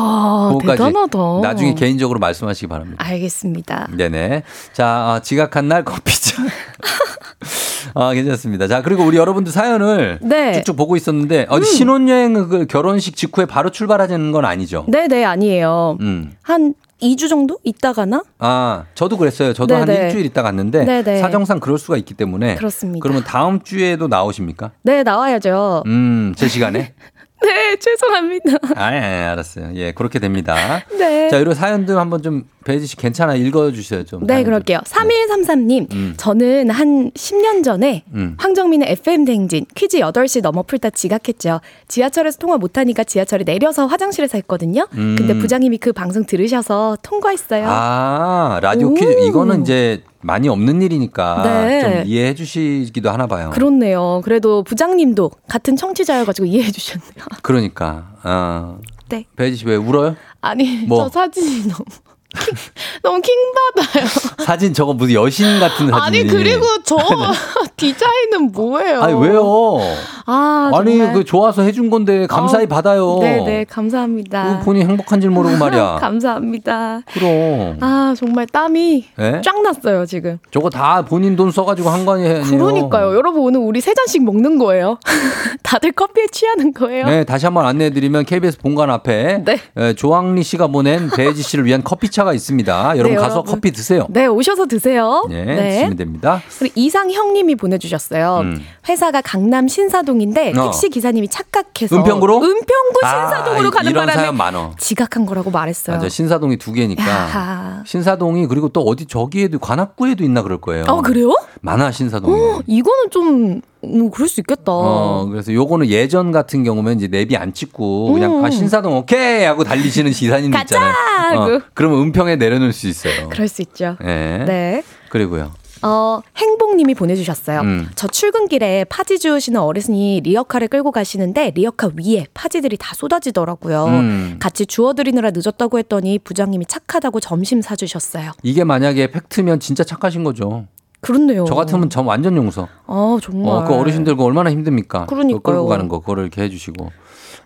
대단하다. 나중에 개인적으로 말씀하시기 바랍니다. 알겠습니다. 네네. 자, 아, 지각한 날 커피차. 아, 괜찮습니다. 자, 그리고 우리 여러분들 사연을 네. 음. 쭉쭉 보고 있었는데, 어, 신혼여행 그 결혼식 직후에 바로 출발하자는 건 아니죠? 네 네, 아니에요. 음. 한 2주 정도 있다 가나? 아, 저도 그랬어요. 저도 한 네네. 일주일 있다 갔는데, 네네. 사정상 그럴 수가 있기 때문에. 그렇습니다. 그러면 다음 주에도 나오십니까? 네, 나와야죠. 음, 제 시간에? 네, 죄송합니다. 아, 예, 예, 알았어요. 예, 그렇게 됩니다. 네. 자, 이런 사연들 한번 좀, 배지 씨 괜찮아. 읽어주세요. 좀. 네. 그럴게요. 3133님, 음. 저는 한 10년 전에 음. 황정민의 FM 대행진 퀴즈 8시 넘어 풀다 지각했죠. 지하철에서 통화 못하니까 지하철에 내려서 화장실에서 했거든요. 음. 근데 부장님이 그 방송 들으셔서 통과했어요. 아, 라디오 오. 퀴즈. 이거는 이제 많이 없는 일이니까 네. 좀 이해해 주시기도 하나 봐요. 그렇네요. 그래도 부장님도 같은 청취자여가지고 이해해 주셨네요. 그러니까. 어. 네. 배지 씨 왜 울어요? 아니, 뭐? 저 사진이 너무. 킹, 너무 킹받아요. 사진 저거 무슨 여신 같은 사진. 아니, 그리고 저 디자인은 뭐예요? 아니 왜요? 아, 아니 정말. 그 좋아서 해준 건데 감사히 어, 받아요. 네네, 감사합니다. 그 본인 행복한 줄 모르고 말이야. 감사합니다. 그럼. 아, 정말 땀이 예? 쫙 났어요, 지금. 저거 다 본인 돈 써가지고 한 거 아니에요? 그러니까요. 여러분, 오늘 우리 세 잔씩 먹는 거예요. 다들 커피에 취하는 거예요. 네, 다시 한번 안내해드리면 KBS 본관 앞에 네. 에, 조항리 씨가 보낸 배지 씨를 위한 커피차 가 있습니다. 여러분 가서 여러분. 커피 드세요. 네, 오셔서 드세요. 네, 드시면 됩니다. 그리고 이상형님이 보내주셨어요. 음. 회사가 강남 신사동인데 어. 택시 기사님이 착각해서 은평구로? 은평구 아, 신사동으로 이- 가는 바람에. 지각한 거라고 말했어요. 맞아, 신사동이 두 개니까. 야하. 신사동이 그리고 또 어디 저기에도 관악구에도 있나 그럴 거예요. 어, 그래요? 많아 신사동에. 어, 이거는 좀, 음, 그럴 수 있겠다. 어, 그래서 요거는 예전 같은 경우면 이제 내비 안 찍고 그냥 음. 아, 신사동 오케이 하고 달리시는 기사님들! 있잖아요. 어. 그러면 은평에 내려놓을 수 있어요. 그럴 수 있죠. 네. 네. 그리고요. 어, 행복님이 보내주셨어요. 음. 저 출근길에 파지 주우시는 어르신이 리어카를 끌고 가시는데 리어카 위에 파지들이 다 쏟아지더라고요. 음. 같이 주워드리느라 늦었다고 했더니 부장님이 착하다고 점심 사주셨어요. 이게 만약에 팩트면 진짜 착하신 거죠. 그렇네요. 저 같으면 저 완전 용서. 아 정말. 어, 그 어르신들 그 얼마나 힘듭니까? 그러니까요. 그거 끌고 가는 거, 그거를 이렇게 해주시고.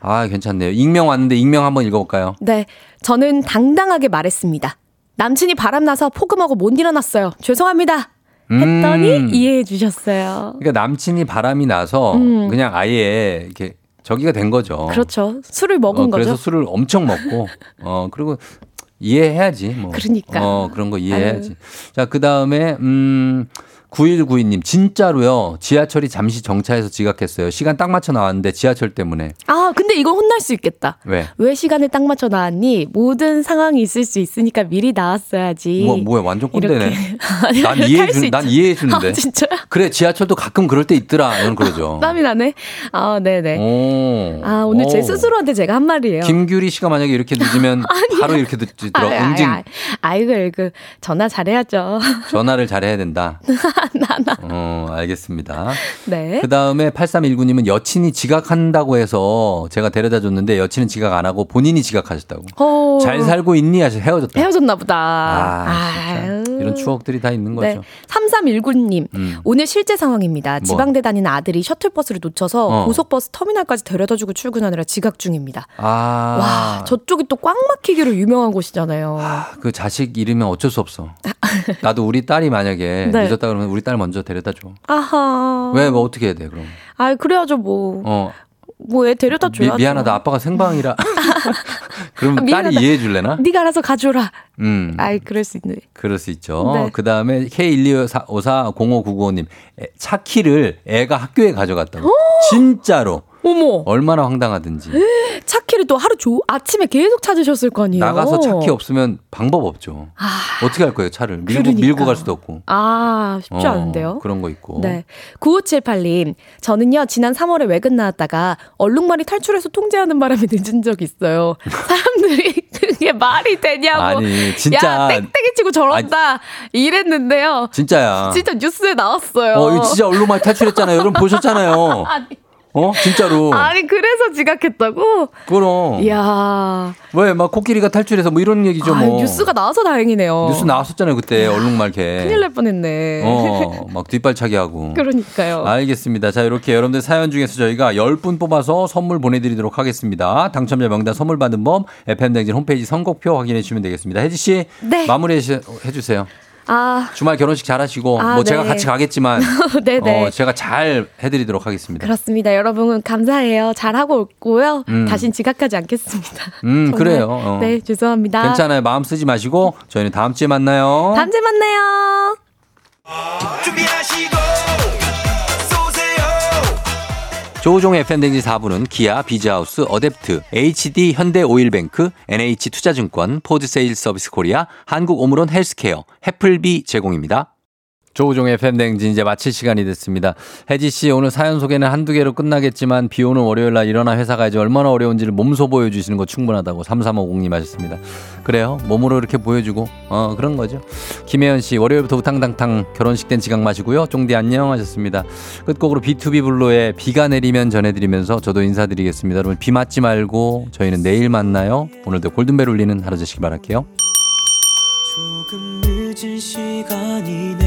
아, 괜찮네요. 익명 왔는데 익명 한번 읽어볼까요? 네, 저는 당당하게 말했습니다. 남친이 바람나서 포금하고 못 일어났어요. 죄송합니다. 했더니 음. 이해해 주셨어요. 그러니까 남친이 바람이 나서 음. 그냥 아예 이렇게 저기가 된 거죠. 그렇죠. 술을 먹은 어, 거죠. 그래서 술을 엄청 먹고, 어, 그리고 이해해야지. 뭐. 그러니까. 어, 그런 거 이해해야지. 자, 그 다음에, 음, 9192님, 진짜로요. 지하철이 잠시 정차해서 지각했어요. 시간 딱 맞춰 나왔는데 지하철 때문에. 아, 근데 이건 혼날 수 있겠다. 왜? 왜 시간을 딱 맞춰 나왔니? 모든 상황이 있을 수 있으니까 미리 나왔어야지. 뭐, 뭐야, 완전 꼰대네. 난 이렇게 이해해 할수 준, 난 있죠. 이해해 주는데. 아, 진짜요? 그래, 지하철도 가끔 그럴 때 있더라. 이런 그러죠. 땀이 나네. 아, 네네. 오. 아, 오늘 제 오. 스스로한테 제가 한 말이에요. 김규리 씨가 만약에 이렇게 늦으면 바로 이렇게 듣, 들어. 응징. 아이, 아이고, 이거 전화 잘해야죠. 전화를 잘해야 된다. 나나. 어, 알겠습니다. 네. 그 다음에 8319님은 여친이 지각한다고 해서 제가 데려다 줬는데 여친은 지각 안 하고 본인이 지각하셨다고. 어, 잘 살고 있니? 하셔서 헤어졌다. 헤어졌나 보다. 아. 아유. 이런 추억들이 다 있는 네. 거죠. 3319님. 음. 오늘 실제 상황입니다. 뭐? 지방대 다니는 아들이 셔틀버스를 놓쳐서 어. 고속버스 터미널까지 데려다 주고 출근하느라 지각 중입니다. 아. 와, 저쪽이 또 꽉 막히기로 유명한 곳이잖아요. 그 자식 이름은 어쩔 수 없어. 나도 우리 딸이 만약에 네. 늦었다 그러면 우리 딸 먼저 데려다 줘. 아하. 왜 뭐 어떻게 해야 돼 그럼? 아, 그래야죠 뭐. 어 뭐애 데려다 미, 줘야죠. 미안하다 아빠가 생방이라. 그럼 아, 미안하다. 딸이 이해해 줄래나? 네가 알아서 가줘라. 음. 아이, 그럴 수 있네. 그럴 수 있죠. 네. 그 다음에 K125450599님 차 키를 애가 학교에 가져갔다고. 진짜로. 어머. 얼마나 황당하든지. 차키를 또 하루 조 아침에 계속 찾으셨을 거 아니에요. 나가서 차키 없으면 방법 없죠. 아, 어떻게 할 거예요, 차를? 밀고, 그러니까. 밀고 갈 수도 없고. 아 쉽지 어, 않은데요. 그런 거 있고. 네. 9578님, 저는요, 지난 3월에 외근 나왔다가 얼룩말이 탈출해서 통제하는 바람에 늦은 적이 있어요. 사람들이 그게 말이 되냐고. 아니, 진짜. 야, 땡땡이 치고 저런다. 이랬는데요. 진짜야. 진짜 뉴스에 나왔어요. 어, 진짜 얼룩말 탈출했잖아요. 여러분 보셨잖아요. 아니, 어? 진짜로. 아니 그래서 지각했다고? 그럼. 이야. 왜, 막 코끼리가 탈출해서 뭐 이런 얘기죠, 아, 뭐. 뉴스가 나와서 다행이네요. 뉴스 나왔었잖아요, 그때. 얼룩말게. 큰일 날 뻔했네. 어, 막 뒷발차기 하고. 그러니까요. 알겠습니다. 자, 이렇게 여러분들 사연 중에서 저희가 10분 뽑아서 선물 보내드리도록 하겠습니다. 당첨자 명단 선물 받은 법, FM댕진 홈페이지 선곡표 확인해 주시면 되겠습니다. 혜지씨, 네. 마무리 해주세요. 아, 주말 결혼식 잘하시고, 아, 뭐 제가 네. 같이 가겠지만, 네네. 어, 제가 잘 해드리도록 하겠습니다. 그렇습니다. 여러분 감사해요. 잘하고 있고요. 음. 다신 지각하지 않겠습니다. 음. 그래요. 어. 네, 죄송합니다. 괜찮아요. 마음 쓰지 마시고, 저희는 다음 주에 만나요. 다음 주에 만나요. 준비하시고 조우종의 FM 댕진 4부는 기아, 비즈하우스, 어댑트, HD 현대오일뱅크, NH투자증권, 포드세일즈 서비스 코리아, 한국 오므론 헬스케어, 해플비 제공입니다. 조우종의 FM댕진 이제 마칠 시간이 됐습니다. 혜지 씨 오늘 사연 소개는 한두 개로 끝나겠지만 비 오는 월요일 날 일어나 회사 가야지 얼마나 어려운지를 몸소 보여주시는 거 충분하다고 3350님 하셨습니다. 그래요. 몸으로 이렇게 보여주고 어 그런 거죠. 김혜연 씨 월요일부터 우탕탕탕 결혼식 땐 지각 마시고요. 쫑디 안녕 하셨습니다. 끝곡으로 B2B 블루의 비가 내리면 전해드리면서 저도 인사드리겠습니다. 여러분 비 맞지 말고 저희는 내일 만나요. 오늘도 골든벨 울리는 하루 되시기 바랄게요. 조금 늦은 시간이네요